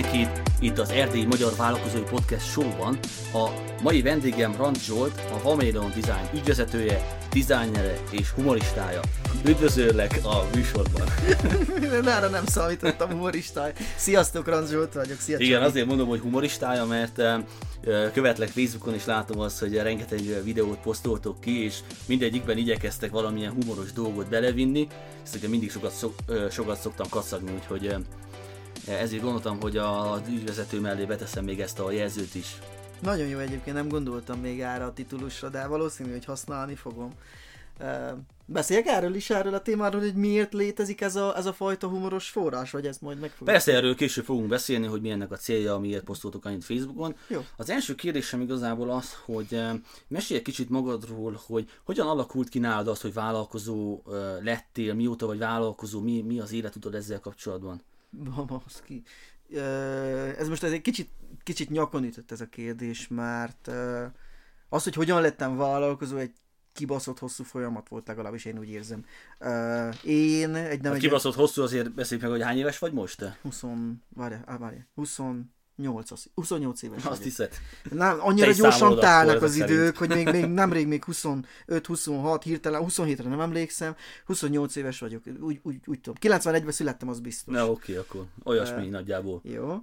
Mindenkit itt az Erdélyi Magyar Vállalkozói Podcast Show-ban. A mai vendégem Rand Zsolt, a Hamilton Design ügyvezetője, dizájnere és humoristája. Üdvözöllek a műsorban. Nára nem számítottam humoristája. Sziasztok, Rand Zsolt vagyok. Szia, Igen, azért mondom, hogy humoristája, mert eh, követlek Facebookon és látom azt, hogy rengeteg videót posztoltok ki, és mindegyikben igyekeztek valamilyen humoros dolgot belevinni. Ezt ugye mindig sokat, szok, ö, sokat szoktam kacagni, úgyhogy eh, ezért gondoltam, hogy az ügyvezető mellé beteszem még ezt a jelzőt is. Nagyon jó egyébként, nem gondoltam még erre a titulusra, de valószínű, hogy használni fogom. Beszéljek erről is, erről a témáról, hogy miért létezik ez a, ez a fajta humoros forrás, vagy ezt majd meg fogjuk. Persze erről később fogunk beszélni, hogy mi ennek a célja, miért posztoltok annyit Facebookon. Jó. Az első kérdésem igazából az, hogy mesélj egy kicsit magadról, hogy hogyan alakult ki nálad az, hogy vállalkozó lettél, mióta vagy vállalkozó, mi, mi az életutad ezzel kapcsolatban? Bamaszki. Ez most ez egy kicsit, kicsit nyakon ütött ez a kérdés, mert az, hogy hogyan lettem vállalkozó, egy kibaszott hosszú folyamat volt, legalábbis én úgy érzem. Én egy nem A egy... kibaszott hosszú, azért beszéljük meg, hogy hány éves vagy most te? 20, várj, á, várj, 28, az, 28 éves Azt hiszed? Nem, annyira gyorsan ezek az szerint. idők, hogy még, még nemrég még 25-26, hirtelen 27-re nem emlékszem, 28 éves vagyok, úgy, úgy, úgy tudom. 91-ben születtem, az biztos. Na oké, akkor olyasmi nagyjából. Jó.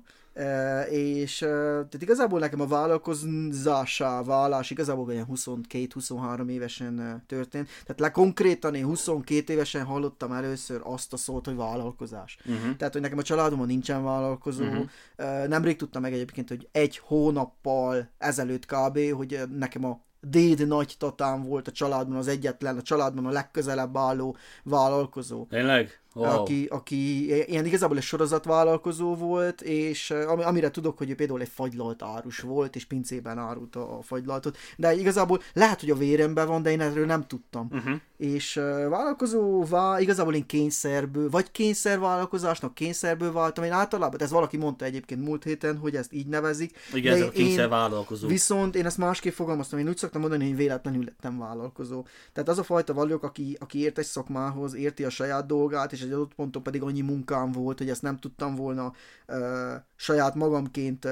És tehát igazából nekem a vállalkozásá válás igazából olyan 22-23 évesen történt. Tehát le konkrétan én 22 évesen hallottam először azt a szót, hogy vállalkozás. Uh-huh. Tehát, hogy nekem a családomon nincsen vállalkozó. Uh-huh. Nemrég tudtam meg egyébként, hogy egy hónappal ezelőtt kb., hogy nekem a déd nagy tatám volt a családban az egyetlen, a családban a legközelebb álló vállalkozó. Tényleg? Wow. Aki, aki ilyen igazából egy sorozatvállalkozó volt, és eh, ami, amire tudok, hogy ő például egy fagylalt árus volt, és pincében árult a, a fagylaltot, de igazából lehet, hogy a véremben van, de én erről nem tudtam. Uh-huh. És uh, vállalkozóvá igazából én kényszerből, vagy kényszervállalkozásnak kényszerből váltam, én általában, ez valaki mondta egyébként múlt héten, hogy ezt így nevezik. Igen, ez de a kényszer vállalkozó. Viszont én ezt másképp fogalmaztam, én úgy szoktam mondani, hogy véletlenül lettem vállalkozó. Tehát az a fajta vagyok, aki, aki ért egy szakmához, érti a saját dolgát, és egy adott ponton pedig annyi munkám volt, hogy ezt nem tudtam volna uh, saját magamként uh,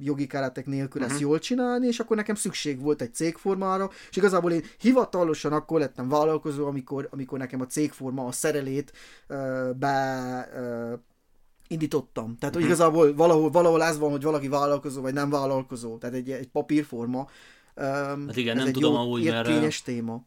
jogi keretek nélkül uh-huh. ezt jól csinálni, és akkor nekem szükség volt egy cégformára, és igazából én hivatalosan akkor lettem vállalkozó, amikor, amikor nekem a cégforma a szerelét uh, be uh, indítottam. Tehát, hogy igazából valahol, valahol ez van, hogy valaki vállalkozó, vagy nem vállalkozó. Tehát egy, egy papírforma. Um, Hát igen, ez nem egy tudom amúgy, mert, érkényes téma.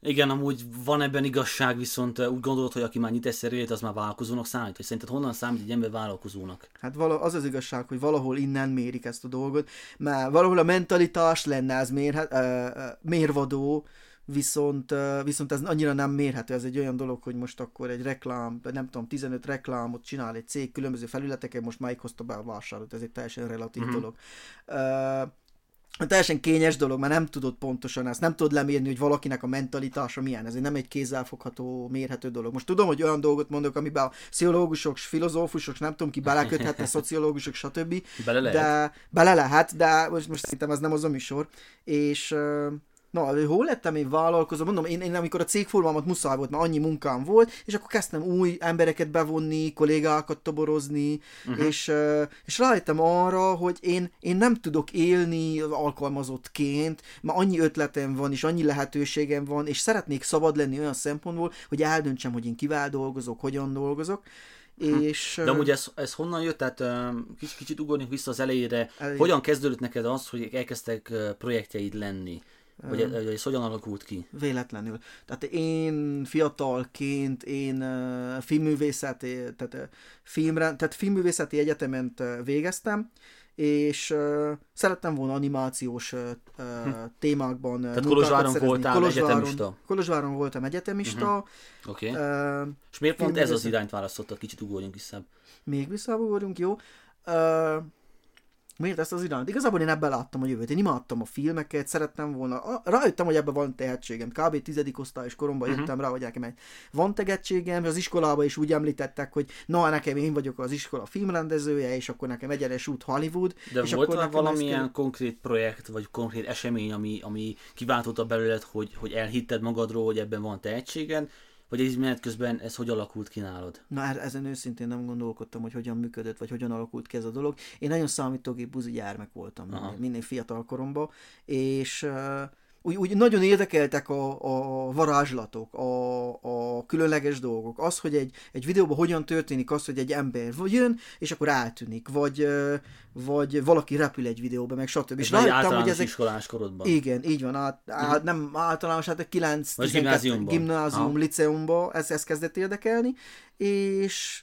Igen, amúgy van ebben igazság, viszont úgy gondolod, hogy aki már nyit egy szerelét, az már vállalkozónak számít? Vagy szerinted honnan számít egy ember vállalkozónak? Hát vala, az az igazság, hogy valahol innen mérik ezt a dolgot, mert valahol a mentalitás lenne ez mérhet, uh, mérvadó, viszont, uh, viszont ez annyira nem mérhető, ez egy olyan dolog, hogy most akkor egy reklám, nem tudom, 15 reklámot csinál egy cég különböző felületeken, most melyik hozta be a vásárlót, ez egy teljesen relatív Mhm. uh-huh. dolog. Uh, teljesen kényes dolog, mert nem tudod pontosan ezt, nem tudod lemérni, hogy valakinek a mentalitása milyen, ez nem egy kézzelfogható, mérhető dolog. Most tudom, hogy olyan dolgot mondok, amiben a pszichológusok, filozófusok, nem tudom ki beleköthetne, szociológusok, stb. Bele lehet? De bele lehet, de most, most szerintem ez nem az a műsor. És na, hol lettem én vállalkozó? Mondom, én, én amikor a cégformámat muszáj volt, mert annyi munkám volt, és akkor kezdtem új embereket bevonni, kollégákat toborozni, uh-huh. és, és rájöttem arra, hogy én, én nem tudok élni alkalmazottként, mert annyi ötletem van, és annyi lehetőségem van, és szeretnék szabad lenni olyan szempontból, hogy eldöntsem, hogy én kivel dolgozok, hogyan dolgozok. És, De amúgy ez, ez honnan jött? Tehát kicsit, kicsit ugorjunk vissza az elejére. Elejére. Hogyan kezdődött neked az, hogy elkezdtek projektjeid lenni? Vagy, vagy ez hogyan alakult ki? Véletlenül. Tehát én fiatalként, én uh, filmművészeti, tehát, uh, filmre, tehát filmművészeti egyetemen uh, végeztem, és uh, szerettem volna animációs uh, uh, témákban Tehát Kolozsváron voltál egyetemista? Kolozsváron voltam egyetemista. Oké. Uh-huh. Okay. Uh, És miért pont ez az irányt választottad? Kicsit ugorjunk vissza. még visszaugorjunk, jó? Uh, miért ezt az irányt? Igazából én ebben láttam a jövőt. Én imádtam a filmeket, szerettem volna. A- Rájöttem, hogy ebben van tehetségem. Kb. tizedik osztályos koromban uh-huh. jöttem rá, hogy nekem egy van tehetségem, az iskolában is úgy említettek, hogy na, nekem én vagyok az iskola filmrendezője, és akkor nekem egyenes út Hollywood. De és volt akkor valamilyen kell- konkrét projekt, vagy konkrét esemény, ami, ami kiváltotta belőled, hogy, hogy elhitted magadról, hogy ebben van tehetséged, Vagy egy menet közben ez hogy alakult ki nálad? Na e- ezen őszintén nem gondolkodtam, hogy hogyan működött, vagy hogyan alakult ki ez a dolog. Én nagyon számítógép buzi gyermek voltam minél, minél fiatal koromban, és uh, úgy, úgy nagyon érdekeltek a, a varázslatok, a, a különleges dolgok. Az, hogy egy, egy videóban hogyan történik az, hogy egy ember jön, és akkor eltűnik, vagy, vagy valaki repül egy videóba, meg stb. És láttam, hogy ezek... iskolás korodban. Igen, így van, át, át, nem általános, hát a 9 gimnázium, gimnázium liceumba ez, ez kezdett érdekelni, és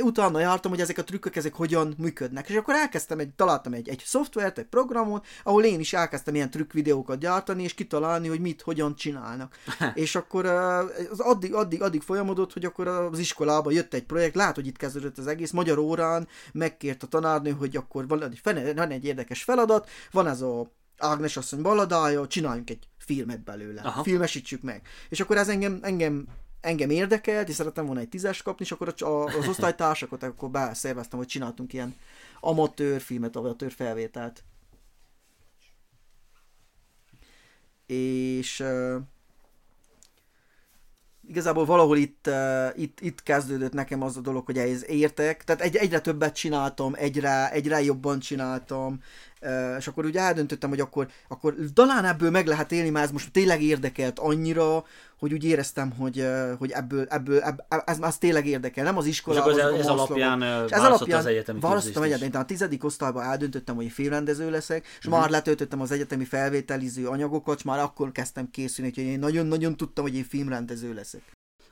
utána jártam, hogy ezek a trükkök, ezek hogyan működnek. És akkor elkezdtem, egy, találtam egy, egy szoftvert, egy programot, ahol én is elkezdtem ilyen trükkvideókat gyártani, és kitalálni, hogy mit, hogyan csinálnak. és akkor az addig, addig, addig folyamodott, hogy akkor az iskolában jött egy projekt, lát, hogy itt kezdődött az egész, magyar órán megkért a tanárnő, hogy akkor van egy, van egy érdekes feladat, van ez a Ágnes asszony balladája, csináljunk egy filmet belőle, Aha. filmesítsük meg. És akkor ez engem, engem engem érdekelt, és szerettem volna egy tízes kapni, és akkor az osztálytársakat akkor beszerveztem, hogy csináltunk ilyen amatőr filmet, amatőr felvételt. És uh, igazából valahol itt, uh, itt, itt kezdődött nekem az a dolog, hogy ez értek, tehát egy, egyre többet csináltam, egyre, egyre jobban csináltam, és akkor úgy eldöntöttem, hogy akkor, akkor talán ebből meg lehet élni, mert ez most tényleg érdekelt annyira, hogy úgy éreztem, hogy, hogy ebből, ebből, ebből ez, ez tényleg érdekel, nem az iskola. És ez, ez alapján és ez alapján az egyetemi választottam egyetemi, tehát a tizedik osztályban eldöntöttem, hogy filmrendező leszek, és uh-huh. már letöltöttem az egyetemi felvételiző anyagokat, és már akkor kezdtem készülni, hogy én nagyon-nagyon tudtam, hogy én filmrendező leszek.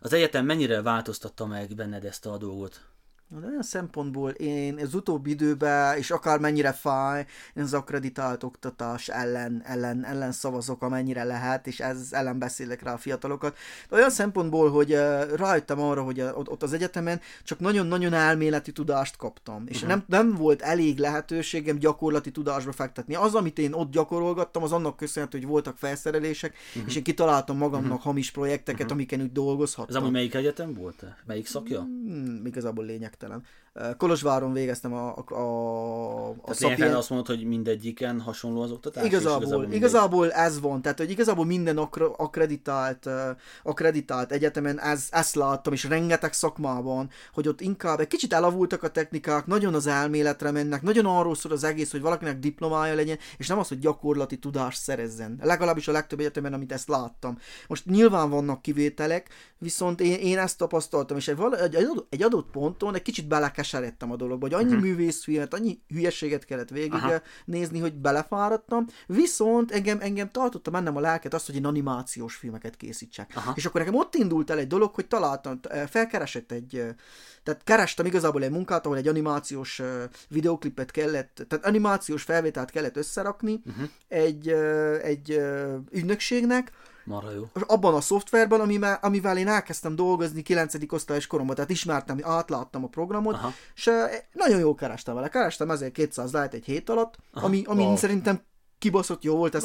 Az egyetem mennyire változtatta meg benned ezt a dolgot? De olyan szempontból én az utóbbi időben, és akár mennyire fáj, én az akreditált oktatás ellen, ellen, ellen szavazok, amennyire lehet, és ez ellen beszélek rá a fiatalokat. De olyan szempontból, hogy rájöttem arra, hogy ott az egyetemen csak nagyon-nagyon elméleti tudást kaptam, és uh-huh. nem, nem volt elég lehetőségem gyakorlati tudásba fektetni. Az, amit én ott gyakorolgattam, az annak köszönhető, hogy voltak felszerelések, uh-huh. és én kitaláltam magamnak uh-huh. hamis projekteket, uh-huh. amiken úgy dolgozhattam. Ez amúgy melyik egyetem volt? Melyik szakja? Hmm, igazából lényeg den. Kolozsváron végeztem a, a, a, a szapien... azt mondod, hogy mindegyiken hasonló az oktatás? Igazából, igazából, igazából ez van, tehát hogy igazából minden akra, akreditált, akreditált egyetemen ez, ezt láttam, és rengeteg szakmában, hogy ott inkább egy kicsit elavultak a technikák, nagyon az elméletre mennek, nagyon arról szól az egész, hogy valakinek diplomája legyen, és nem az, hogy gyakorlati tudást szerezzen. Legalábbis a legtöbb egyetemen, amit ezt láttam. Most nyilván vannak kivételek, viszont én, én ezt tapasztaltam, és egy, egy, adott, egy adott ponton egy kicsit belekeseredtem a dologba, hogy annyi uh-huh. művészfilmet, annyi hülyeséget kellett végig Aha. nézni, hogy belefáradtam, viszont engem, engem tartotta mennem a lelket azt, hogy én animációs filmeket készítsek. Aha. És akkor nekem ott indult el egy dolog, hogy találtam, felkeresett egy, tehát kerestem igazából egy munkát, ahol egy animációs videoklipet kellett, tehát animációs felvételt kellett összerakni uh-huh. egy, egy ügynökségnek, Marha jó. Abban a szoftverben, amivel, amivel én elkezdtem dolgozni 9. osztályos koromban, tehát ismertem, átláttam a programot, Aha. és nagyon jól kerestem vele. Kerestem ezért 200 lehet egy hét alatt, Aha. ami, ami wow. szerintem kibaszott jó volt, ez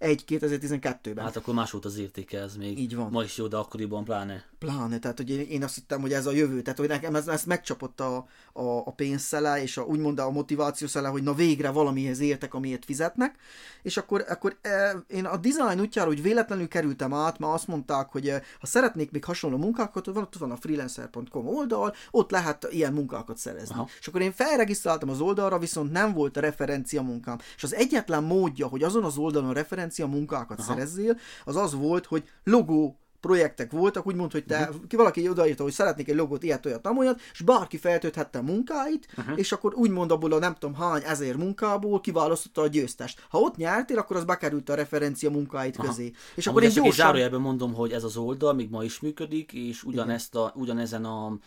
2011-2012-ben. Hát akkor más volt az értéke, ez még Így van. ma is jó, de akkoriban pláne. Pláne, tehát hogy én, én azt hittem, hogy ez a jövő, tehát hogy nekem ez, ez megcsapott a, a, a pénzszele, és a, úgymond a motiváció szele, hogy na végre valamihez értek, amiért fizetnek, és akkor, akkor e, én a design útjára hogy véletlenül kerültem át, mert azt mondták, hogy e, ha szeretnék még hasonló munkákat, van, ott van a freelancer.com oldal, ott lehet ilyen munkákat szerezni. Aha. És akkor én felregisztráltam az oldalra, viszont nem volt a referencia munkám. És az egyetlen módja, hogy azon az oldalon referencia munkákat Aha. szerezzél, az az volt, hogy logó projektek voltak, úgymond, hogy te, uh-huh. ki valaki odaírta, hogy szeretnék egy logót, ilyet, olyat, amolyat, és bárki feltölthette a munkáit, uh-huh. és akkor úgymond abból a nem tudom hány ezer munkából kiválasztotta a győztest. Ha ott nyertél, akkor az bekerült a referencia munkáit Aha. közé. És Amúgy akkor én gyorsan... zárójelben mondom, hogy ez az oldal még ma is működik, és ugyanezt a, ugyanezen a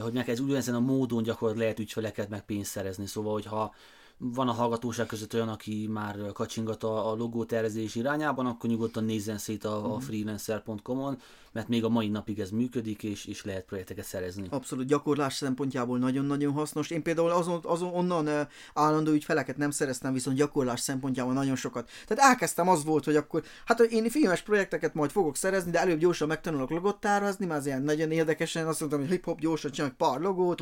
hogy meg ez ugyanezen a módon gyakorlatilag lehet ügyfeleket meg pénzt szerezni. Szóval, hogyha van a hallgatóság között olyan, aki már kacsingat a, a logótervezés irányában, akkor nyugodtan nézzen szét a, a mhm. freelancer.com-on, mert még a mai napig ez működik, és, és lehet projekteket szerezni. Abszolút, gyakorlás szempontjából nagyon-nagyon hasznos. Én például azon, azon onnan állandó ügyfeleket nem szereztem, viszont gyakorlás szempontjából nagyon sokat. Tehát elkezdtem az volt, hogy akkor, hát én filmes projekteket majd fogok szerezni, de előbb gyorsan megtanulok logot tárazni, mert az ilyen nagyon érdekesen, azt mondtam, hogy hip-hop gyorsan csinálok pár logót,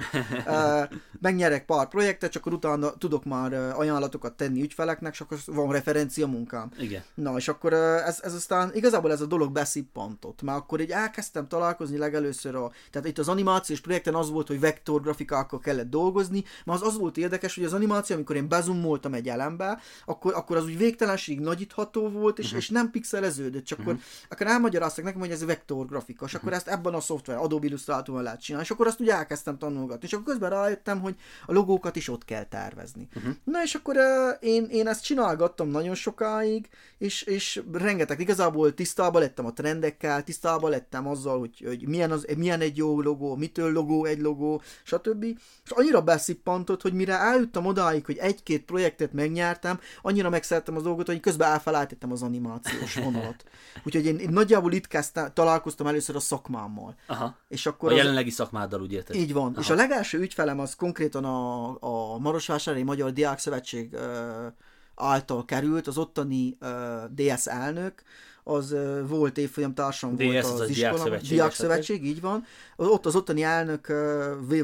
megnyerek pár projektet, csak akkor utána tudok már már ajánlatokat tenni ügyfeleknek, és akkor van referencia munkám. Igen. Na, és akkor ez, ez aztán igazából ez a dolog beszippantott, mert akkor így elkezdtem találkozni legelőször a, tehát itt az animációs projekten az volt, hogy vektorgrafikákkal kellett dolgozni, mert az az volt érdekes, hogy az animáció, amikor én bezumoltam egy elembe, akkor, akkor az úgy végtelenség nagyítható volt, és, uh-huh. és nem pixeleződött, csak uh-huh. akkor, akkor elmagyaráztak nekem, hogy ez vektorgrafika, és uh-huh. akkor ezt ebben a szoftver, Adobe Illustratorban lehet csinálni, és akkor azt úgy elkezdtem tanulgatni, és akkor közben rájöttem, hogy a logókat is ott kell tervezni. Uh-huh. Na és akkor uh, én, én ezt csinálgattam nagyon sokáig, és, és rengeteg, igazából tisztában lettem a trendekkel, tisztában lettem azzal, hogy, hogy milyen, az, milyen egy jó logó, mitől logó egy logó, stb. És annyira beszippantott, hogy mire eljuttam odáig, hogy egy-két projektet megnyertem, annyira megszerettem az dolgot, hogy közben elfelejtettem az animációs vonalat. Úgyhogy én, én nagyjából itt kezdtem, találkoztam először a szakmámmal. Aha. És akkor a az... jelenlegi szakmáddal úgy érted? Így van. Aha. És a legelső ügyfelem az konkrétan a, a Marosvásárhelyi Magyar Diák Szövetség által került, az ottani uh, DS elnök, az volt évfolyam társam DS volt az, az iskola, Diák Szövetség, így van. Ott az ottani elnök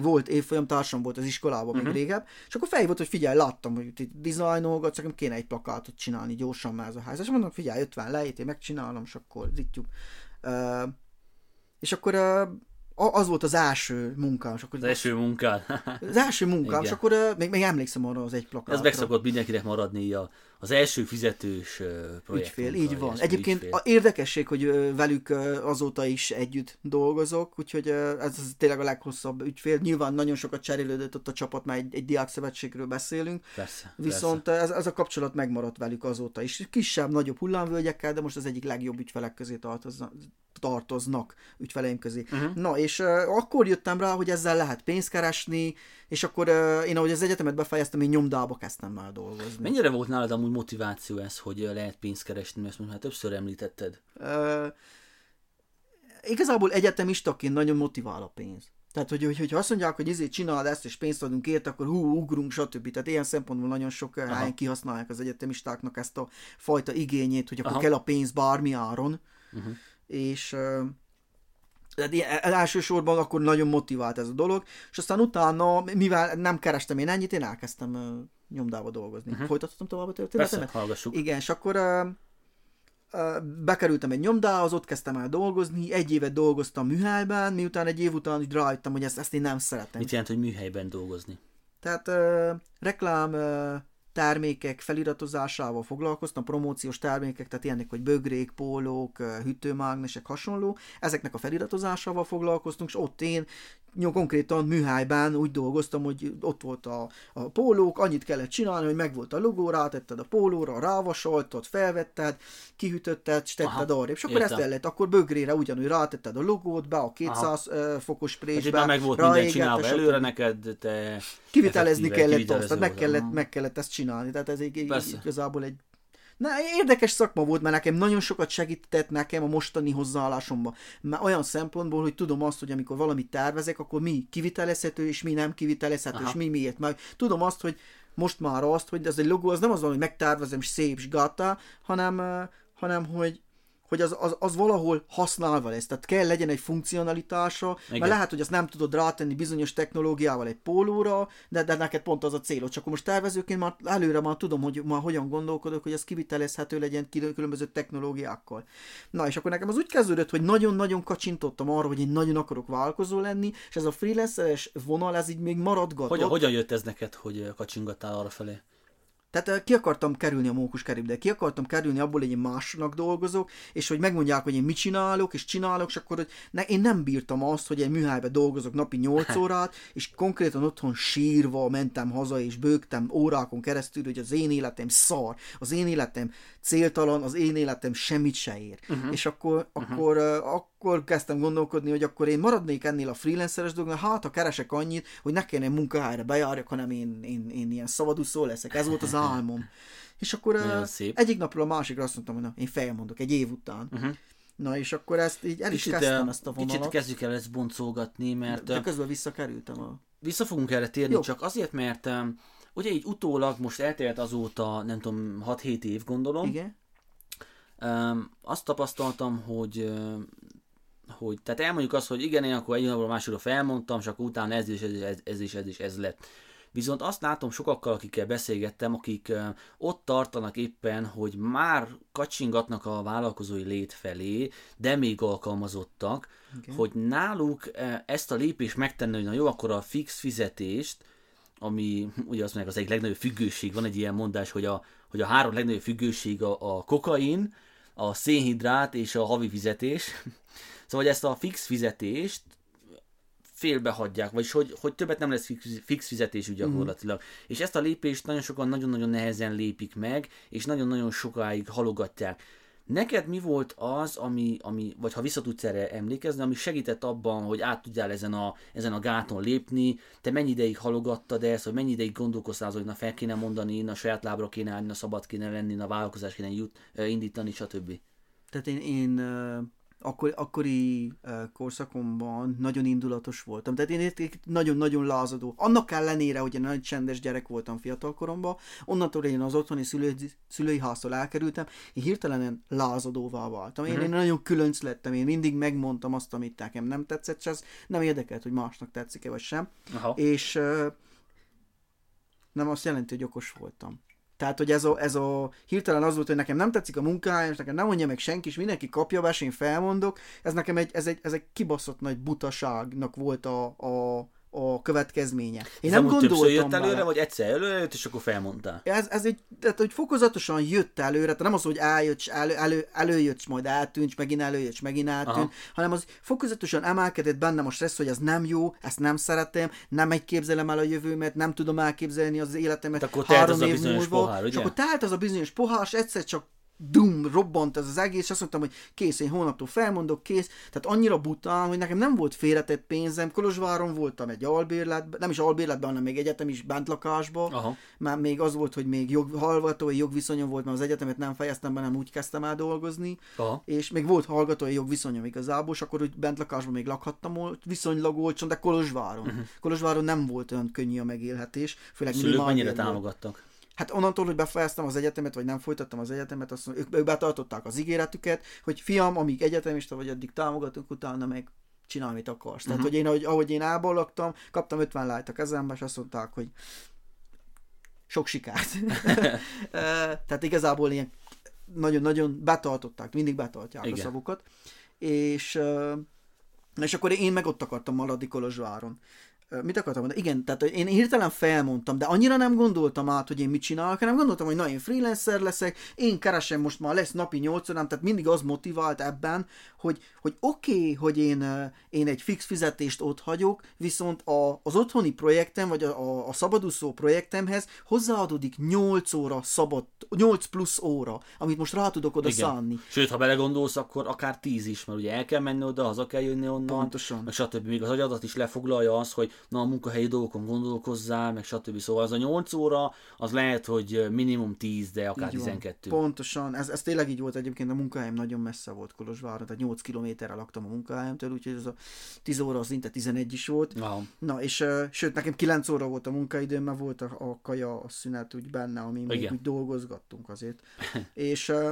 volt évfolyam társam volt az iskolában uh-huh. még mhm. régebb, és akkor fejvolt, hogy figyelj, láttam, hogy itt dizájnolgatsz, nekem kéne egy plakátot csinálni gyorsan már ez a ház. És mondom, figyelj, 50 lejét, én megcsinálom, és akkor zitjuk. Uh, és akkor uh, az volt az első munkám. És akkor az első munkám. az első munkám, és akkor uh, még, még emlékszem arra az egy plakátra. Ez meg szokott mindenkinek maradni a, az első fizetős projekt. Ügyfél, így van. Egyébként ügyfél. érdekesség, hogy velük azóta is együtt dolgozok, úgyhogy ez tényleg a leghosszabb ügyfél. Nyilván nagyon sokat cserélődött ott a csapat, mert egy, egy diákszövetségről beszélünk. Persze, Viszont persze. Ez, ez a kapcsolat megmaradt velük azóta is. Kisebb, nagyobb hullámvölgyekkel, de most az egyik legjobb ügyfelek közé tartoznak tartoznak ügyfeleim közé. Uh-huh. Na, és uh, akkor jöttem rá, hogy ezzel lehet pénzt keresni, és akkor uh, én ahogy az egyetemet befejeztem, én nyomdába kezdtem már dolgozni. Mennyire volt nálad amúgy motiváció ez, hogy lehet pénzt keresni, ezt most már többször említetted? Uh, igazából egyetemistaként nagyon motivál a pénz. Tehát, hogy, hogy, hogy azt mondják, hogy ezért csinálod ezt, és pénzt adunk ért, akkor hú, ugrunk, stb. Tehát ilyen szempontból nagyon sok helyen kihasználják az egyetemistáknak ezt a fajta igényét, hogy akkor Aha. kell a pénz bármi áron. Uh-huh és tehát e, elsősorban akkor nagyon motivált ez a dolog, és aztán utána, mivel nem kerestem én ennyit, én elkezdtem uh, nyomdába dolgozni. Uh-huh. Folytatottam tovább a történetemet? Persze, hallgassuk. Igen, és akkor uh, uh, bekerültem egy nyomdához, ott kezdtem el dolgozni, egy évet dolgoztam műhelyben, miután egy év után úgy rájöttem, hogy ezt, ezt én nem szeretem. Mit jelent, hogy műhelyben dolgozni? Tehát uh, reklám uh, termékek feliratozásával foglalkoztam, promóciós termékek, tehát ilyenek, hogy bögrék, pólók, hűtőmágnesek, hasonló, ezeknek a feliratozásával foglalkoztunk, és ott én konkrétan műhelyben úgy dolgoztam, hogy ott volt a, a pólók, annyit kellett csinálni, hogy megvolt a logó, rátetted a pólóra, rávasoltad, felvetted, kihűtötted, és tetted arra, és akkor ezt el lehet, akkor bögrére ugyanúgy rátetted a logót, be a 200 Aha. fokos présbe, meg volt minden csinálva előre neked, te kivitelezni kellett azt, meg kellett, meg kellett ezt csinálni, tehát ez egy, igazából egy Na, érdekes szakma volt, mert nekem nagyon sokat segített nekem a mostani hozzáállásomban. Mert olyan szempontból, hogy tudom azt, hogy amikor valamit tervezek, akkor mi kivitelezhető, és mi nem kivitelezhető, Aha. és mi miért. Mert tudom azt, hogy most már azt, hogy ez egy logó, az nem az van, hogy megtervezem, és szép, és gata, hanem, hanem hogy hogy az, az, az valahol használva lesz. Tehát kell legyen egy funkcionalitása, Igen. mert lehet, hogy azt nem tudod rátenni bizonyos technológiával egy pólóra, de, de neked pont az a célod. Csak most tervezőként már előre már tudom, hogy már hogyan gondolkodok, hogy az kivitelezhető legyen különböző technológiákkal. Na, és akkor nekem az úgy kezdődött, hogy nagyon-nagyon kacsintottam arra, hogy én nagyon akarok vállalkozó lenni, és ez a freelanceres vonal, ez így még maradgatott. Hogyan, hogyan jött ez neked, hogy kacsingattál arra felé? Tehát ki akartam kerülni a mókus kerülbe, ki akartam kerülni abból, hogy én másnak dolgozok, és hogy megmondják, hogy én mit csinálok, és csinálok, és akkor hogy ne, én nem bírtam azt, hogy egy műhelybe dolgozok napi 8 órát, és konkrétan otthon sírva mentem haza, és bőgtem órákon keresztül, hogy az én életem szar, az én életem céltalan, az én életem semmit se ér. Uh-huh. És akkor, uh-huh. akkor, uh, akkor kezdtem gondolkodni, hogy akkor én maradnék ennél a freelanceres dolgnak, hát ha keresek annyit, hogy ne kellene munkahelyre bejárjak, hanem én, én, én ilyen szabadúszó leszek. Ez volt az álmom. És akkor uh, egyik napról a másikra azt mondtam, hogy na, én felmondok egy év után. Uh-huh. Na és akkor ezt így el is kicsit, kezdtem ezt a vonalat. Kicsit kezdjük el ezt boncolgatni, mert... De, de közben visszakerültem a... Vissza fogunk erre térni, Jó. csak azért, mert um, ugye így utólag most eltelt azóta, nem tudom, 6-7 év gondolom. Igen. Um, azt tapasztaltam, hogy hogy, tehát elmondjuk azt, hogy igen, én akkor egy napról másodra felmondtam, és akkor utána ez is, ez is, ez, ez is, ez is, ez lett. Viszont azt látom sokakkal, akikkel beszélgettem, akik ott tartanak éppen, hogy már kacsingatnak a vállalkozói lét felé, de még alkalmazottak, okay. hogy náluk ezt a lépést megtenni, hogy na jó, akkor a fix fizetést, ami ugye azt mondják, az egyik legnagyobb függőség, van egy ilyen mondás, hogy a, hogy a három legnagyobb függőség a, a kokain, a szénhidrát és a havi fizetés. Szóval, hogy ezt a fix fizetést félbehagyják, vagyis hogy, hogy többet nem lesz fix, fix fizetés mhm. gyakorlatilag. Mm. És ezt a lépést nagyon sokan nagyon-nagyon nehezen lépik meg, és nagyon-nagyon sokáig halogatják. Neked mi volt az, ami, ami, vagy ha vissza tudsz erre emlékezni, ami segített abban, hogy át tudjál ezen a, ezen a gáton lépni, te mennyi ideig halogattad ezt, vagy mennyi ideig gondolkoztál, hogy na fel kéne mondani, na saját lábra kéne állni, na szabad kéne lenni, na vállalkozás kéne jut, indítani, stb. Tehát én, én akkor, akkori uh, korszakomban nagyon indulatos voltam. Tehát én nagyon-nagyon lázadó. Annak ellenére, hogy én nagyon csendes gyerek voltam fiatalkoromban, onnantól én az otthoni szülő, szülői háztól elkerültem, én hirtelen lázadóvá váltam. Én, uh-huh. én nagyon különc lettem, én mindig megmondtam azt, amit nekem nem tetszett, és az nem érdekelt, hogy másnak tetszik-e vagy sem. Aha. És uh, nem azt jelenti, hogy okos voltam. Tehát, hogy ez a, ez a hirtelen az volt, hogy nekem nem tetszik a munkája, és nekem nem mondja meg senki, és mindenki kapja be, és én felmondok. Ez nekem egy, ez egy, ez egy kibaszott nagy butaságnak volt a, a, a következménye. Én ez nem gondoltam jött előre, vele. vagy egyszer előjött, és akkor felmondtál? Ez, ez egy, tehát, hogy fokozatosan jött előre, tehát nem az, hogy eljött, elő, elő, előjött, és majd eltűnt, és megint előjött, és megint eltűnt, Aha. hanem az fokozatosan emelkedett bennem a stressz, hogy ez nem jó, ezt nem szeretem, nem egy képzelem el a jövőmet, nem tudom elképzelni az életemet akkor három év múlva. Pohár, és akkor telt az a bizonyos pohár, és egyszer csak dum, robbant ez az egész, és azt mondtam, hogy kész, én hónaptól felmondok, kész. Tehát annyira bután, hogy nekem nem volt félretett pénzem. Kolozsváron voltam egy albérletben, nem is albérletben, hanem még egyetem is bentlakásba. Aha. Már még az volt, hogy még jog, hallgatói jogviszonyom volt, mert az egyetemet nem fejeztem be, nem úgy kezdtem el dolgozni. Aha. És még volt hallgatói jogviszonyom igazából, és akkor úgy bentlakásban még lakhattam viszonylag olcsón, de Kolozsváron. Uh-huh. Kolozsváron nem volt olyan könnyű a megélhetés. Főleg Szülők mennyire támogattak? Hát onnantól, hogy befejeztem az egyetemet, vagy nem folytattam az egyetemet, azt ők, ők betartották az ígéretüket, hogy fiam, amíg egyetemista vagy, addig támogatunk, utána meg csinálj, amit akarsz. Uh-huh. Tehát, mhm. hogy én, ahogy, ahogy én ából kaptam 50 lájt a kezembe, és azt mondták, hogy sok sikert. Tehát igazából ilyen nagyon-nagyon betartották, mindig betartják Igen. a szavukat. És, és akkor én meg ott akartam maradni Kolozsváron mit akartam mondani? Igen, tehát én hirtelen felmondtam, de annyira nem gondoltam át, hogy én mit csinálok, hanem gondoltam, hogy na, én freelancer leszek, én keresem most már lesz napi 8 órám, tehát mindig az motivált ebben, hogy, hogy oké, okay, hogy én, én egy fix fizetést ott hagyok, viszont a, az otthoni projektem, vagy a, a, a szabadúszó projektemhez hozzáadódik 8 óra szabad, 8 plusz óra, amit most rá tudok oda Igen. szánni. Sőt, ha belegondolsz, akkor akár 10 is, mert ugye el kell menni oda, haza kell jönni onnan, Pontosan. meg stb. Még az agyadat is lefoglalja az, hogy na a munkahelyi dolgokon gondolkozzál, meg stb. Szóval az a 8 óra, az lehet, hogy minimum 10, de akár így 12. Van. Pontosan, ez, ez tényleg így volt egyébként, a munkahelyem nagyon messze volt Kolozsvárra, tehát 8 kilométerre laktam a munkahelyemtől, úgyhogy ez a 10 óra az szinte 11 is volt. Wow. Na, és uh, sőt, nekem 9 óra volt a munkaidőm, mert volt a, a kaja, a szünet úgy benne, ami még úgy dolgozgattunk azért. és uh,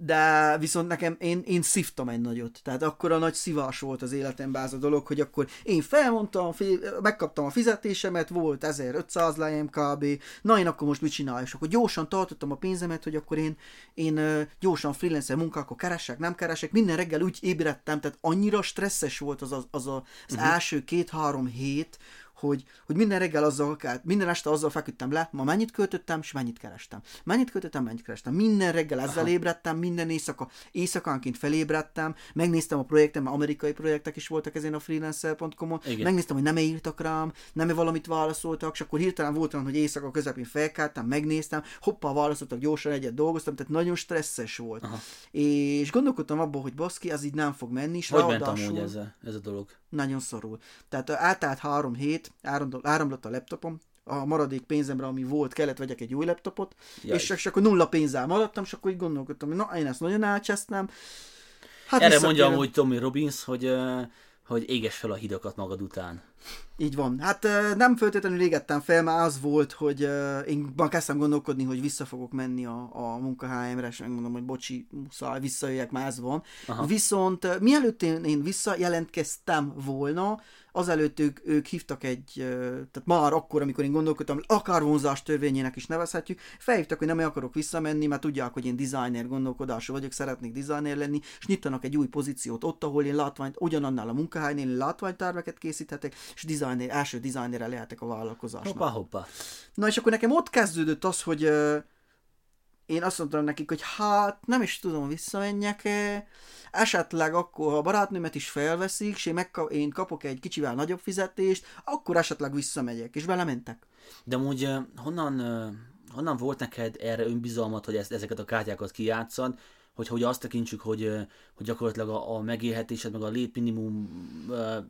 de viszont nekem, én, én szívtam egy nagyot. Tehát akkor a nagy szívás volt az életemben az a dolog, hogy akkor én felmondtam, megkaptam a fizetésemet, volt 1500 lejem kb. Na én akkor most mit csinálok? És akkor gyorsan tartottam a pénzemet, hogy akkor én, én gyorsan freelancer munkákkal keresek, nem keresek. Minden reggel úgy ébredtem, tehát annyira stresszes volt az, az, az, az uh-huh. első két-három hét, hogy, hogy minden reggel azzal minden este azzal feküdtem le, ma mennyit költöttem, és mennyit kerestem. Mennyit költöttem, mennyit kerestem. Minden reggel ezzel Aha. ébredtem, minden éjszaka, éjszakánként felébredtem, megnéztem a projektem, mert amerikai projektek is voltak ezen a freelancer.com-on, megnéztem, hogy nem -e írtak rám, nem -e valamit válaszoltak, és akkor hirtelen volt olyan, hogy éjszaka közepén felkeltem, megnéztem, hoppá, válaszoltak, gyorsan egyet dolgoztam, tehát nagyon stresszes volt. Aha. És gondolkodtam abban, hogy baszki, ez így nem fog menni, és hogy ráadásul... ment amúgy ez a, ez a dolog? Nagyon szorul. Tehát átállt három hét, áramlott a laptopom, a maradék pénzemre, ami volt, kellett vegyek egy új laptopot, Jaj. és, és akkor nulla pénzzel maradtam, és akkor így gondolkodtam, hogy na, én ezt nagyon elcsesztem. Hát Erre mondja amúgy Tommy Robbins, hogy, hogy éges fel a hidakat magad után. Így van. Hát nem feltétlenül égettem fel, mert az volt, hogy én már kezdtem gondolkodni, hogy vissza fogok menni a, a munkahelyemre, és megmondom, hogy bocsi, muszáj, visszajöjjek, már ez van. Aha. Viszont mielőtt én, én visszajelentkeztem volna, azelőtt ők, ők hívtak egy, tehát már akkor, amikor én gondolkodtam, akár vonzás törvényének is nevezhetjük, felhívtak, hogy nem akarok visszamenni, mert tudják, hogy én designer gondolkodású vagyok, szeretnék designer lenni, és nyitanak egy új pozíciót ott, ahol én látványt, ugyanannál a munkahelynél látványterveket készíthetek, és designer, első designerre lehetek a vállalkozásnak. Hoppa, hoppa. Na és akkor nekem ott kezdődött az, hogy én azt mondtam nekik, hogy hát nem is tudom, visszamenjek-e, esetleg akkor, ha a barátnőmet is felveszik, és én, megka- én kapok egy kicsivel nagyobb fizetést, akkor esetleg visszamegyek, és belementek. De úgy honnan, honnan volt neked erre önbizalmat, hogy ezt, ezeket a kártyákat kijátszad, hogy, hogy azt tekintsük, hogy, hogy gyakorlatilag a, a megélhetésed, meg a létminimum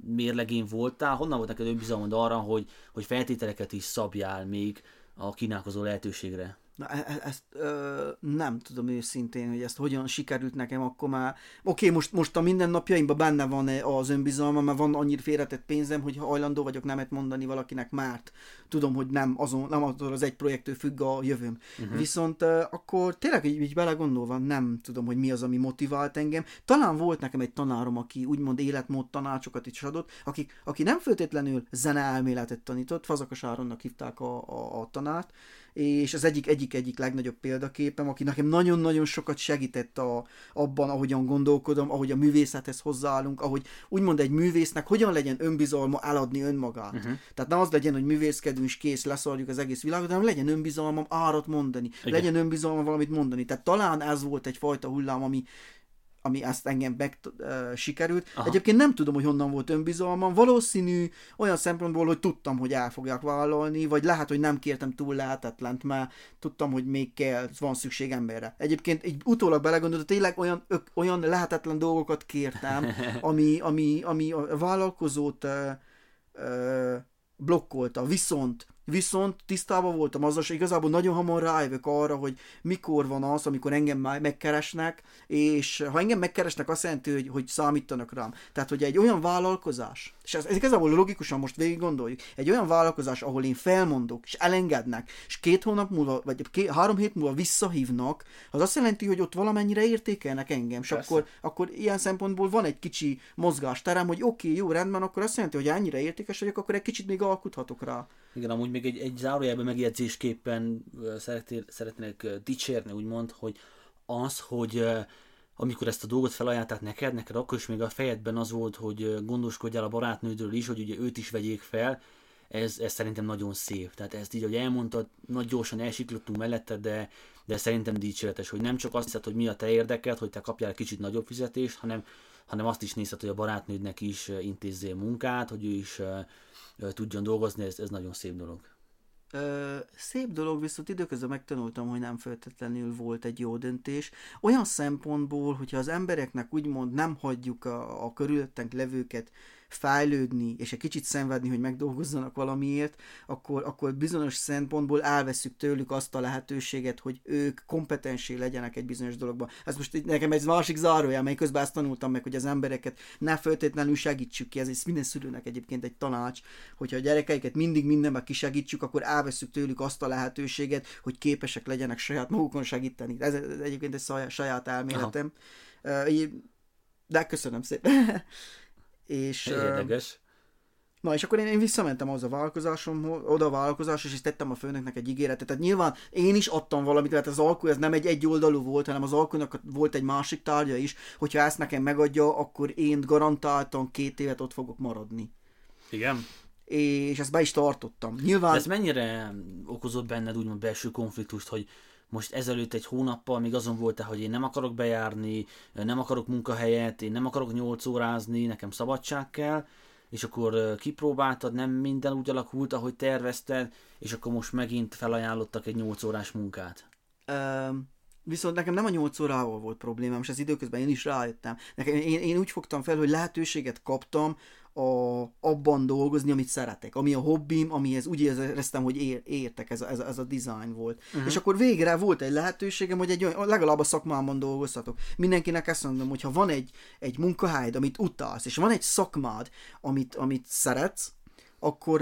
mérlegén voltál, honnan volt neked önbizalmad arra, hogy, hogy feltételeket is szabjál még a kínálkozó lehetőségre? Na, e-, e- ezt ö, nem tudom őszintén, hogy ezt hogyan sikerült nekem akkor már. Oké, okay, most, most a mindennapjaimban benne van az önbizalma, mert van annyira félretett pénzem, hogy hajlandó vagyok nemet mondani valakinek márt. Tudom, hogy nem azon, nem azon az egy projektől függ a jövőm. Uh-huh. Viszont ö, akkor tényleg így, így belegondolva nem tudom, hogy mi az, ami motivált engem. Talán volt nekem egy tanárom, aki úgymond életmód tanácsokat is adott, aki, aki nem feltétlenül zeneelméletet tanított, Fazakas Áronnak hívták a, a, a tanárt, és az egyik, egyik, egyik legnagyobb példaképem, aki nekem nagyon-nagyon sokat segített a, abban, ahogyan gondolkodom, ahogy a művészethez hozzáállunk, ahogy úgymond egy művésznek hogyan legyen önbizalma eladni önmagát. Uh-huh. Tehát nem az legyen, hogy művészkedünk és kész, leszarjuk az egész világot, hanem legyen önbizalmam árat mondani, Igen. legyen önbizalmam valamit mondani. Tehát talán ez volt egyfajta hullám, ami ami ezt engem meg uh, sikerült. Aha. Egyébként nem tudom, hogy honnan volt önbizalmam. Valószínű olyan szempontból, hogy tudtam, hogy el fogják vállalni, vagy lehet, hogy nem kértem túl lehetetlent, mert tudtam, hogy még kell, van szükség emberre. Egyébként így utólag belegondoltam, tényleg olyan, ök, olyan lehetetlen dolgokat kértem, ami, ami, ami a vállalkozót uh, uh, blokkolta. Viszont Viszont tisztában voltam azzal, hogy igazából nagyon hamar rájövök arra, hogy mikor van az, amikor engem már megkeresnek, és ha engem megkeresnek, azt jelenti, hogy, hogy számítanak rám. Tehát, hogy egy olyan vállalkozás, és ez, ez igazából logikusan most végig gondoljuk, egy olyan vállalkozás, ahol én felmondok, és elengednek, és két hónap múlva, vagy két, három hét múlva visszahívnak, az azt jelenti, hogy ott valamennyire értékelnek engem, és akkor, akkor ilyen szempontból van egy kicsi mozgásterem, hogy oké, okay, jó, rendben, akkor azt jelenti, hogy ennyire értékes vagyok, akkor egy kicsit még alkuthatok rá. Igen, amúgy még egy, egy zárójelben megjegyzésképpen szeretnék dicsérni, úgymond, hogy az, hogy amikor ezt a dolgot felajánlták neked, neked akkor is még a fejedben az volt, hogy gondoskodjál a barátnődről is, hogy ugye őt is vegyék fel, ez, ez szerintem nagyon szép. Tehát ezt így, hogy elmondtad, nagy gyorsan elsiklottunk mellette, de, de szerintem dicséretes, hogy nem csak azt hiszed, hogy mi a te érdeked, hogy te kapjál kicsit nagyobb fizetést, hanem, hanem azt is nézhet, hogy a barátnődnek is intézzél munkát, hogy ő is tudjon dolgozni, ez, ez nagyon szép dolog. Ö, szép dolog, viszont időközben megtanultam, hogy nem feltétlenül volt egy jó döntés. Olyan szempontból, hogyha az embereknek úgymond nem hagyjuk a, a körülöttünk levőket fejlődni, és egy kicsit szenvedni, hogy megdolgozzanak valamiért, akkor, akkor bizonyos szempontból elveszük tőlük azt a lehetőséget, hogy ők kompetensé legyenek egy bizonyos dologban. Ez most nekem egy másik zárója, mely közben azt tanultam meg, hogy az embereket ne feltétlenül segítsük ki, ez is minden szülőnek egyébként egy tanács, hogyha a gyerekeiket mindig mindenben kisegítsük, akkor elveszük tőlük azt a lehetőséget, hogy képesek legyenek saját magukon segíteni. Ez, egyébként egy saját elméletem. Uh, de köszönöm szépen. És, Érdekes. Na, és akkor én, én visszamentem az a vállalkozásom, oda a vállalkozásra, és tettem a főnöknek egy ígéretet. Tehát nyilván én is adtam valamit, tehát az alkú ez nem egy egyoldalú volt, hanem az alkúnak volt egy másik tárgya is, hogyha ezt nekem megadja, akkor én garantáltan két évet ott fogok maradni. Igen. És ezt be is tartottam. Nyilván... De ez mennyire okozott benned úgymond belső konfliktust, hogy most ezelőtt egy hónappal még azon volt hogy én nem akarok bejárni, nem akarok munkahelyet, én nem akarok nyolc órázni, nekem szabadság kell, és akkor kipróbáltad, nem minden úgy alakult, ahogy tervezted, és akkor most megint felajánlottak egy 8 órás munkát. Um, viszont nekem nem a 8 órával volt problémám, és az időközben én is rájöttem. Nekem, én, én úgy fogtam fel, hogy lehetőséget kaptam a, abban dolgozni, amit szeretek, ami a hobbim, amihez úgy éreztem, hogy ér, értek, ez a, ez, a, ez a design volt. Uh-huh. És akkor végre volt egy lehetőségem, hogy egy olyan, legalább a szakmámban dolgozhatok. Mindenkinek ezt mondom, hogy ha van egy, egy munkahelyed, amit utálsz, és van egy szakmád, amit, amit szeretsz, akkor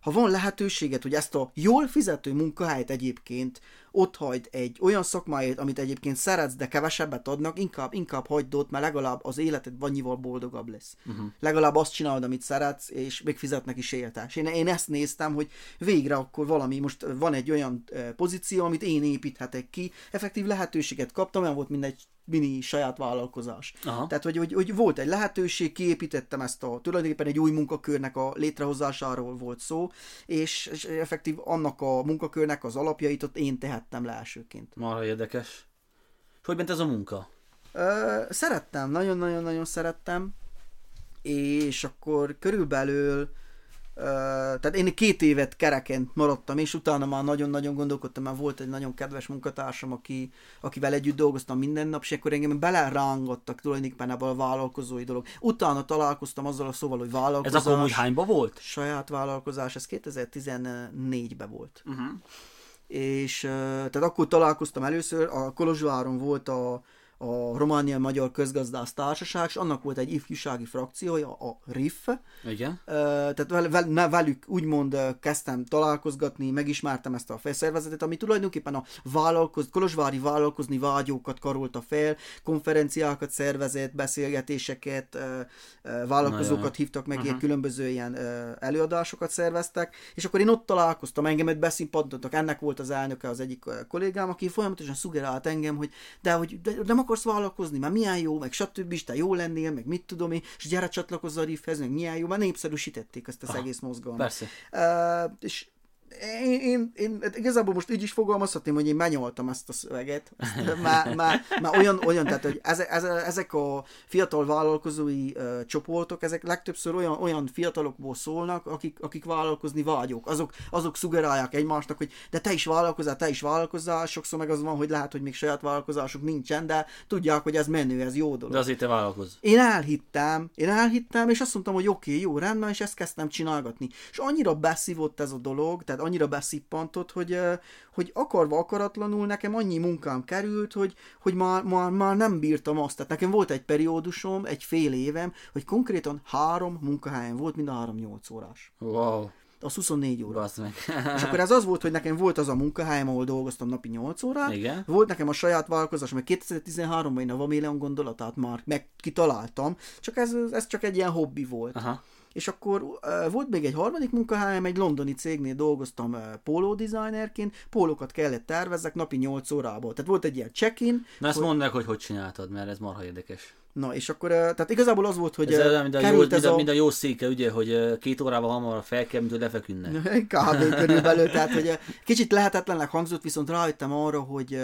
ha van lehetőséged, hogy ezt a jól fizető munkahelyet egyébként ott hagyd egy olyan szakmáját, amit egyébként szeretsz, de kevesebbet adnak, inkább, inkább hagyd ott, mert legalább az életed annyival boldogabb lesz. Uh-huh. Legalább azt csinálod, amit szeretsz, és még fizetnek is érte. És én, én ezt néztem, hogy végre akkor valami, most van egy olyan pozíció, amit én építhetek ki, effektív lehetőséget kaptam, olyan volt, mint egy mini saját vállalkozás. Aha. Tehát, hogy, hogy, hogy volt egy lehetőség, kiépítettem ezt a, tulajdonképpen egy új munkakörnek a létrehozásáról volt szó, és, és effektív annak a munkakörnek az alapjait ott én tehettem le elsőként. Marha érdekes. És hogy ment ez a munka? Ö, szerettem, nagyon-nagyon-nagyon szerettem, és akkor körülbelül tehát én két évet kerekent maradtam, és utána már nagyon-nagyon gondolkodtam, mert volt egy nagyon kedves munkatársam, aki, akivel együtt dolgoztam minden nap, és akkor engem belerángattak tulajdonképpen ebbe a vállalkozói dolog. Utána találkoztam azzal a szóval, hogy vállalkozás. Ez akkor úgy hányba volt? Saját vállalkozás, ez 2014-ben volt. Uh-huh. És tehát akkor találkoztam először, a Kolozsváron volt a, a Románia Magyar Közgazdász Társaság, és annak volt egy ifjúsági frakciója, a RIF. Igen. Tehát vel, vel, velük úgymond kezdtem találkozgatni, megismertem ezt a felszervezetet, ami tulajdonképpen a vállalkoz, kolozsvári vállalkozni vágyókat karolta fel, konferenciákat szervezett, beszélgetéseket, vállalkozókat Na, hívtak meg, uh-huh. ilyen különböző ilyen előadásokat szerveztek, és akkor én ott találkoztam, engemet beszimpantottak, ennek volt az elnöke az egyik kollégám, aki folyamatosan szugerált engem, hogy de, hogy de, de akarsz vállalkozni, mert milyen jó, meg stb. is, te jó lennél, meg mit tudom én, és gyere csatlakozz a riffhez, meg milyen jó, mert népszerűsítették ezt az Aha, egész mozgalmat. Persze. Uh, és én, én, én igazából most így is fogalmazhatném, hogy én benyoltam ezt a szöveget. már, már, már olyan, olyan, tehát hogy ez, ez, ezek a fiatal vállalkozói uh, csoportok, ezek legtöbbször olyan, olyan fiatalokból szólnak, akik, akik vállalkozni vágyók. Azok, azok szugerálják egymásnak, hogy de te is vállalkozál, te is vállalkozál, sokszor meg az van, hogy lehet, hogy még saját vállalkozásuk nincsen, de tudják, hogy ez menő, ez jó dolog. De azért te vállalkozz. Én elhittem, én elhittem, és azt mondtam, hogy oké, okay, jó, rendben, és ezt kezdtem csinálgatni. És annyira beszívott ez a dolog, tehát annyira beszippantott, hogy, hogy akarva akaratlanul nekem annyi munkám került, hogy, hogy már, már, már nem bírtam azt. Tehát nekem volt egy periódusom, egy fél évem, hogy konkrétan három munkahelyen volt, mind a három nyolc órás. Wow az 24 óra. meg. és akkor ez az volt, hogy nekem volt az a munkahelyem, ahol dolgoztam napi 8 órát. Igen. Volt nekem a saját vállalkozás, mert 2013-ban én a Vaméleon gondolatát már meg kitaláltam, csak ez, ez csak egy ilyen hobbi volt. Aha. És akkor uh, volt még egy harmadik munkahelyem, egy londoni cégnél dolgoztam uh, póló designerként, pólókat kellett tervezzek napi 8 órából. Tehát volt egy ilyen check-in. Na ezt hogy... mondd meg, hogy hogy csináltad, mert ez marha érdekes. Na, és akkor, tehát igazából az volt, hogy ez mind a jó, ez a... Mind a jó széke, ugye, hogy két órával hamarabb fel kell, mint hogy lefeküdne. Kb. körülbelül, tehát hogy kicsit lehetetlennek hangzott, viszont rájöttem arra, hogy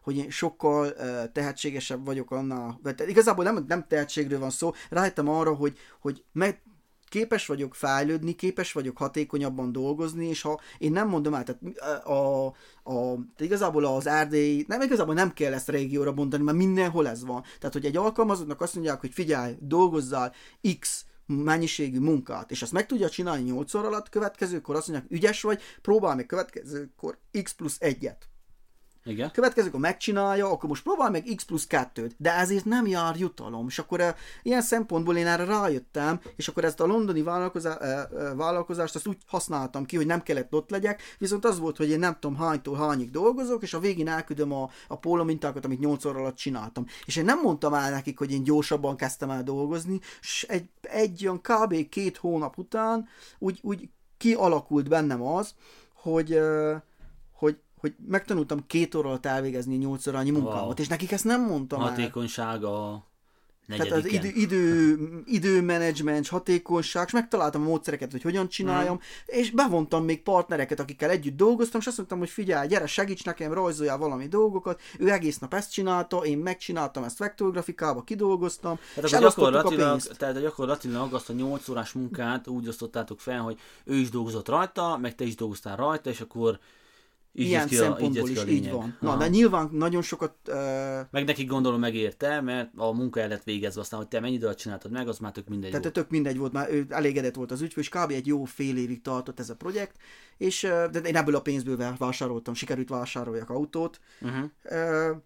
hogy én sokkal uh, tehetségesebb vagyok annál. Igazából nem, nem tehetségről van szó, rájöttem arra, hogy, hogy meg, képes vagyok fejlődni, képes vagyok hatékonyabban dolgozni, és ha én nem mondom el, tehát a, a, igazából az erdély, nem igazából nem kell ezt régióra bontani, mert mindenhol ez van. Tehát, hogy egy alkalmazottnak azt mondják, hogy figyelj, dolgozzál X mennyiségű munkát, és azt meg tudja csinálni 8 óra alatt, következőkor azt mondják, ügyes vagy, próbálj meg következőkor X plusz egyet. Igen. Következőkor megcsinálja, akkor most próbál meg X plusz 2-t, de ezért nem jár jutalom. És akkor uh, ilyen szempontból én erre rájöttem, és akkor ezt a londoni vállalkozá, uh, uh, vállalkozást azt úgy használtam ki, hogy nem kellett ott legyek, viszont az volt, hogy én nem tudom hánytól hányig dolgozok, és a végén elküldöm a, a póló mintákat, amit 8 óra alatt csináltam. És én nem mondtam el nekik, hogy én gyorsabban kezdtem el dolgozni, és egy, egy olyan kb. két hónap után úgy, úgy kialakult bennem az, hogy uh, hogy megtanultam két óra alatt elvégezni nyolc órányi munkámat, wow. és nekik ezt nem mondtam Hatékonysága Tehát az idő, idő, időmenedzsment, hatékonyság, és megtaláltam a módszereket, hogy hogyan csináljam, mm. és bevontam még partnereket, akikkel együtt dolgoztam, és azt mondtam, hogy figyelj, gyere, segíts nekem, rajzoljál valami dolgokat. Ő egész nap ezt csinálta, én megcsináltam ezt vektorgrafikába, kidolgoztam, tehát és gyakorlatilag, a Tehát gyakorlatilag azt a 8 órás munkát úgy osztottátok fel, hogy ő is dolgozott rajta, meg te is dolgoztál rajta, és akkor így Ilyen ki szempontból így is így van. Na, de nyilván nagyon sokat... Uh... Meg nekik gondolom megérte, mert a munka el lett végezve, aztán, hogy te mennyi időt csináltad meg, az már tök mindegy Tehát volt. tök mindegy volt, már ő elégedett volt az ügyfő, és kb. egy jó fél évig tartott ez a projekt, és de én ebből a pénzből vásároltam, sikerült vásároljak autót, uh-huh. uh,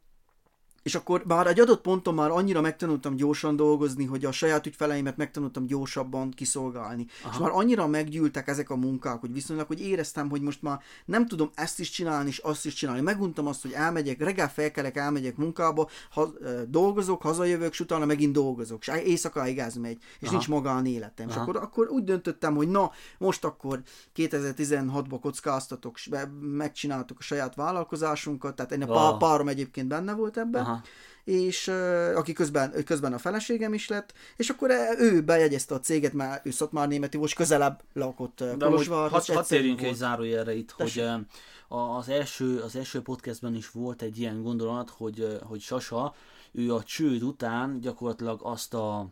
és akkor már egy adott ponton már annyira megtanultam gyorsan dolgozni, hogy a saját ügyfeleimet megtanultam gyorsabban kiszolgálni. Aha. És már annyira meggyűltek ezek a munkák, hogy viszonylag, hogy éreztem, hogy most már nem tudom ezt is csinálni, és azt is csinálni. Meguntam azt, hogy elmegyek, reggel felkelek, elmegyek munkába, ha, dolgozok, hazajövök, és utána megint dolgozok, és éjszakáig ez megy, és Aha. nincs magánéletem. Aha. És akkor, akkor úgy döntöttem, hogy na, most akkor 2016-ba kockáztatok, megcsináltuk a saját vállalkozásunkat, tehát a oh. párom egyébként benne volt ebben, Aha. És aki közben, közben a feleségem is lett, és akkor ő bejegyezte a céget, mert ő Szatmár németi volt, közelebb lakott uh, Kolozsvár. Hadd had térjünk egy zárójelre itt, Tessék. hogy az első, az első podcastben is volt egy ilyen gondolat, hogy, hogy Sasa, ő a csőd után gyakorlatilag azt a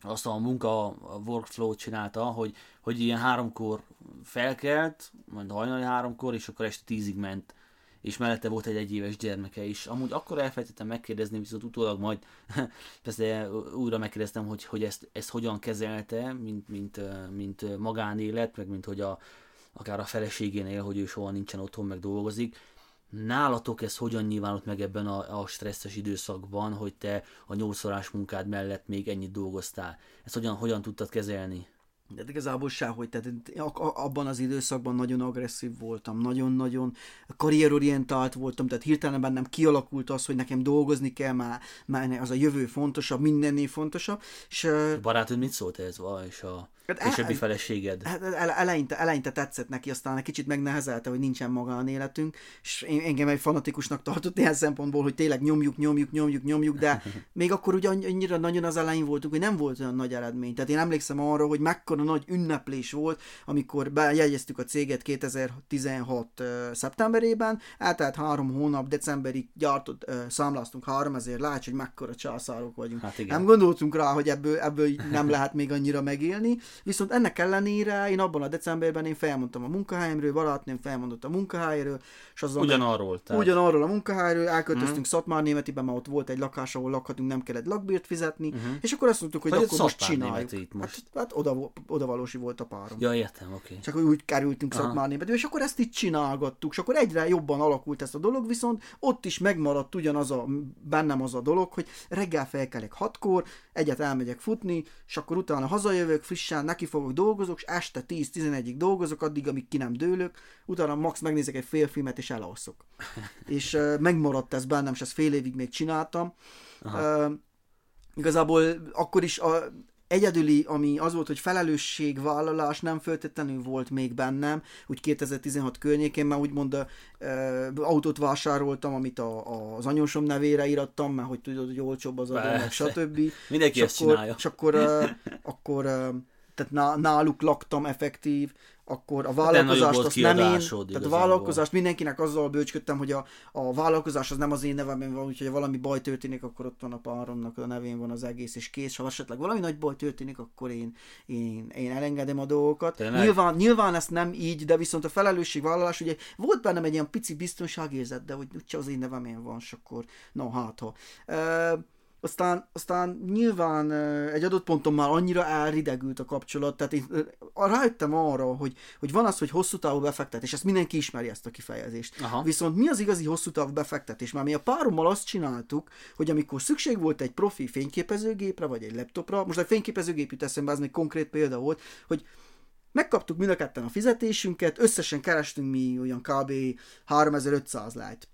azt a munka a workflow csinálta, hogy, hogy ilyen háromkor felkelt, majd hajnali háromkor, és akkor este tízig ment és mellette volt egy egyéves gyermeke is. Amúgy akkor elfelejtettem megkérdezni, viszont utólag majd persze újra megkérdeztem, hogy, hogy ezt, ezt hogyan kezelte, mint, mint, mint magánélet, meg mint hogy a, akár a feleségénél, hogy ő soha nincsen otthon, meg dolgozik. Nálatok ez hogyan nyilvánult meg ebben a, a stresszes időszakban, hogy te a nyolcszorás munkád mellett még ennyit dolgoztál? Ezt hogyan, hogyan tudtad kezelni? De igazából sehogy, tehát abban az időszakban nagyon agresszív voltam, nagyon-nagyon karrierorientált voltam, tehát hirtelen bennem kialakult az, hogy nekem dolgozni kell, már, már az a jövő fontosabb, mindennél fontosabb. És, a barátod mit szólt ez, és a hát későbbi feleséged? Hát eleinte, eleinte tetszett neki, aztán egy kicsit megnehezelte, hogy nincsen magánéletünk, és én, engem egy fanatikusnak tartott ilyen szempontból, hogy tényleg nyomjuk, nyomjuk, nyomjuk, nyomjuk, de még akkor ugye annyira nagyon az elején voltunk, hogy nem volt olyan nagy eredmény. Tehát én emlékszem arra, hogy mekkora nagy ünneplés volt, amikor bejegyeztük a céget 2016 uh, szeptemberében, eltelt három hónap, decemberig gyártott, uh, számláztunk 3000, látsz, hogy mekkora császárok vagyunk. Hát igen. Nem gondoltunk rá, hogy ebből, ebből nem lehet még annyira megélni, viszont ennek ellenére én abban a decemberben én felmondtam a munkahelyemről, barátnőm felmondott a munkahelyről, és azon ugyanarról, tehát. ugyanarról a munkahelyről, elköltöztünk uh-huh. Szatmár németiben, mert ott volt egy lakás, ahol lakhatunk, nem kellett lakbért fizetni, uh-huh. és akkor azt mondtuk, hogy, hogy akkor most csináljuk. Most. Hát, hát oda, odavalósi volt a párom. Ja, értem, oké. Okay. Csak úgy kerültünk Szatmárnébe, és akkor ezt itt csinálgattuk, és akkor egyre jobban alakult ez a dolog, viszont ott is megmaradt ugyanaz a, bennem az a dolog, hogy reggel felkelek hatkor, egyet elmegyek futni, és akkor utána hazajövök, frissen neki fogok dolgozok, és este 10-11-ig dolgozok, addig, amíg ki nem dőlök, utána max megnézek egy fél filmet, és elalszok. és uh, megmaradt ez bennem, és ezt fél évig még csináltam. Uh, igazából akkor is a, egyedüli, ami az volt, hogy felelősségvállalás nem föltétlenül volt még bennem, úgy 2016 környékén, mert úgymond uh, autót vásároltam, amit a, a, az anyósom nevére írattam, mert hogy tudod, hogy olcsóbb az adó, stb. Mindenki és ezt akkor, csinálja. És akkor, uh, akkor uh, tehát náluk laktam effektív, akkor a vállalkozást azt nem én, tehát a vállalkozást mindenkinek azzal bőcsködtem, hogy a, a vállalkozás az nem az én nevemben van, úgyhogy ha valami baj történik, akkor ott van a páromnak a nevén van az egész, és kész. Ha esetleg valami nagy baj történik, akkor én, én, én elengedem a dolgokat. Nyilván, nyilván ezt nem így, de viszont a felelősségvállalás, ugye volt bennem egy ilyen pici biztonságérzet, de hogy úgyse az én nevemén van, és akkor no hát ha. Uh, aztán, aztán nyilván egy adott ponton már annyira elridegült a kapcsolat, tehát én rájöttem arra, hogy, hogy van az, hogy hosszú távú befektetés, ezt mindenki ismeri ezt a kifejezést. Aha. Viszont mi az igazi hosszú távú befektetés? Már mi a párommal azt csináltuk, hogy amikor szükség volt egy profi fényképezőgépre, vagy egy laptopra, most a fényképezőgép jut eszembe, ez egy konkrét példa volt, hogy megkaptuk mind a ketten a fizetésünket, összesen kerestünk mi olyan kb. 3500 lájt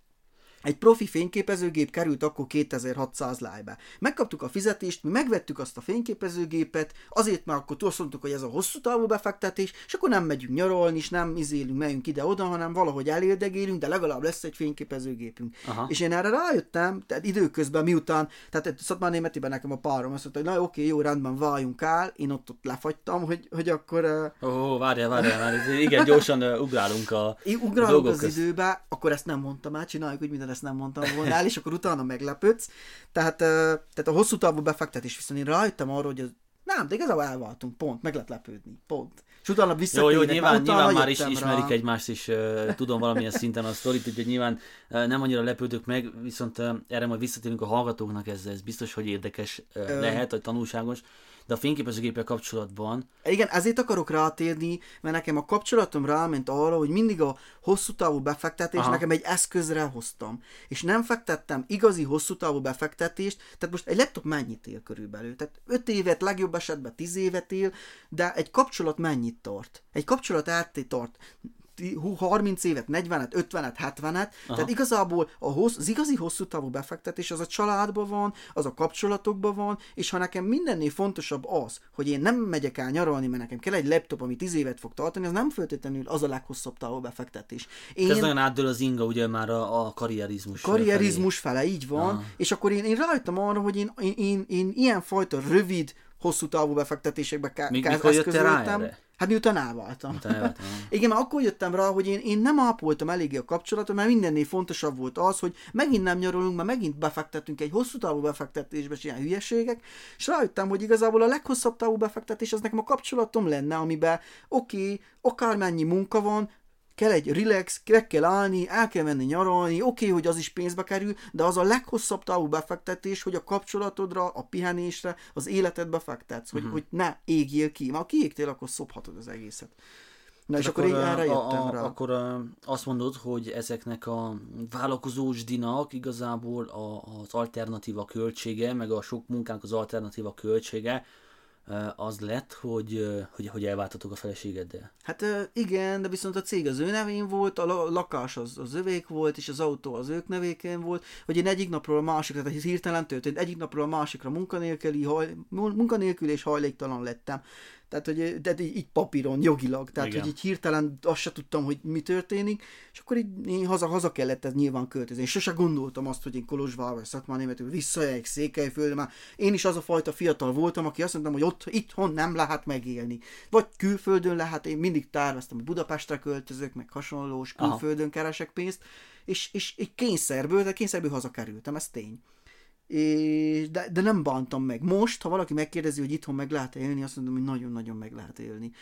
egy profi fényképezőgép került akkor 2600 lájbe. Megkaptuk a fizetést, mi megvettük azt a fényképezőgépet, azért mert akkor azt mondtuk, hogy ez a hosszú távú befektetés, és akkor nem megyünk nyaralni, és nem izélünk, megyünk ide-oda, hanem valahogy elérdegélünk, de legalább lesz egy fényképezőgépünk. Aha. És én erre rájöttem, tehát időközben miután, tehát Szatmár Németiben nekem a párom azt mondta, hogy na oké, jó, rendben, váljunk el, én ott, ott lefagytam, hogy, hogy akkor... Ó, oh, várjál, várjál, várjál, igen, gyorsan ugrálunk a, én ugrálunk a az időbe, akkor ezt nem mondtam át, csináljuk, hogy minden ezt nem mondtam volna el, és akkor utána meglepődsz. Tehát, tehát a hosszú távú befektetés viszont én rájöttem arra, hogy az, nem, de igazából elváltunk, pont, meg lehet lepődni, pont. És utána visszatérnek. Jó, jó, nyilván, nyilván már is rá. ismerik egymást, és uh, tudom valamilyen szinten a sztorit, úgyhogy nyilván uh, nem annyira lepődök meg, viszont uh, erre majd visszatérünk a hallgatóknak, ez, ez biztos, hogy érdekes uh, lehet, vagy tanulságos. De a fényképezőgéppel kapcsolatban... Igen, ezért akarok rátérni, mert nekem a kapcsolatom ráment arra, hogy mindig a hosszú távú befektetés Aha. nekem egy eszközre hoztam. És nem fektettem igazi hosszú távú befektetést, tehát most egy laptop mennyit él körülbelül? Tehát 5 évet, legjobb esetben 10 évet él, de egy kapcsolat mennyit tart? Egy kapcsolat átté tart 30 évet, 40-et, 50-et, 70-et, tehát igazából a hossz, az igazi hosszú távú befektetés az a családban van, az a kapcsolatokban van, és ha nekem mindennél fontosabb az, hogy én nem megyek el nyaralni, mert nekem kell egy laptop, ami 10 évet fog tartani, az nem feltétlenül az a leghosszabb távú befektetés. Én... Ez nagyon átdől az inga, ugye már a, a karrierizmus Karrierizmus felé, fele így van, Aha. és akkor én, én rájöttem arra, hogy én, én, én, én ilyenfajta rövid, hosszú távú befektetésekbe kell eszközöltem. Hát miután elváltam. Igen, mert akkor jöttem rá, hogy én, én nem ápoltam eléggé a kapcsolatot, mert mindennél fontosabb volt az, hogy megint nem nyarolunk, mert megint befektetünk egy hosszú távú befektetésbe, és ilyen hülyeségek, és rájöttem, hogy igazából a leghosszabb távú befektetés az nekem a kapcsolatom lenne, amiben oké, okay, akármennyi munka van, kell egy relax, meg kell állni, el kell menni nyaralni, oké, okay, hogy az is pénzbe kerül, de az a leghosszabb távú befektetés, hogy a kapcsolatodra, a pihenésre, az életedbe fektetsz, hogy, uh-huh. hogy ne égjél ki. Mert ha kiégtél, akkor szophatod az egészet. Na és akkor, akkor így erre jöttem a, a, rá. Akkor a, azt mondod, hogy ezeknek a vállalkozós dinak igazából a, az alternatíva költsége, meg a sok munkánk az alternatíva költsége, az lett, hogy, hogy, hogy elváltatok a feleségeddel. Hát igen, de viszont a cég az ő nevén volt, a lakás az, az övék volt, és az autó az ők nevéken volt, hogy én egyik napról a másikra, tehát hirtelen történt, egyik napról a másikra munkanélküli, haj, munkanélkül és hajléktalan lettem. Tehát, hogy de így, így papíron, jogilag. Tehát, Igen. hogy így hirtelen azt se tudtam, hogy mi történik, és akkor így én haza, haza kellett ez nyilván költözni. És sose gondoltam azt, hogy én Kolozsvár vagy Szatmár németül visszajegyek Székelyföldre, már én is az a fajta fiatal voltam, aki azt mondtam, hogy ott itthon nem lehet megélni. Vagy külföldön lehet, én mindig terveztem, hogy Budapestre költözök, meg hasonlós, külföldön Aha. keresek pénzt, és, és egy kényszerből, de kényszerből hazakerültem, ez tény és, de, de nem bántam meg. Most, ha valaki megkérdezi, hogy itthon meg lehet élni, azt mondom, hogy nagyon-nagyon meg lehet élni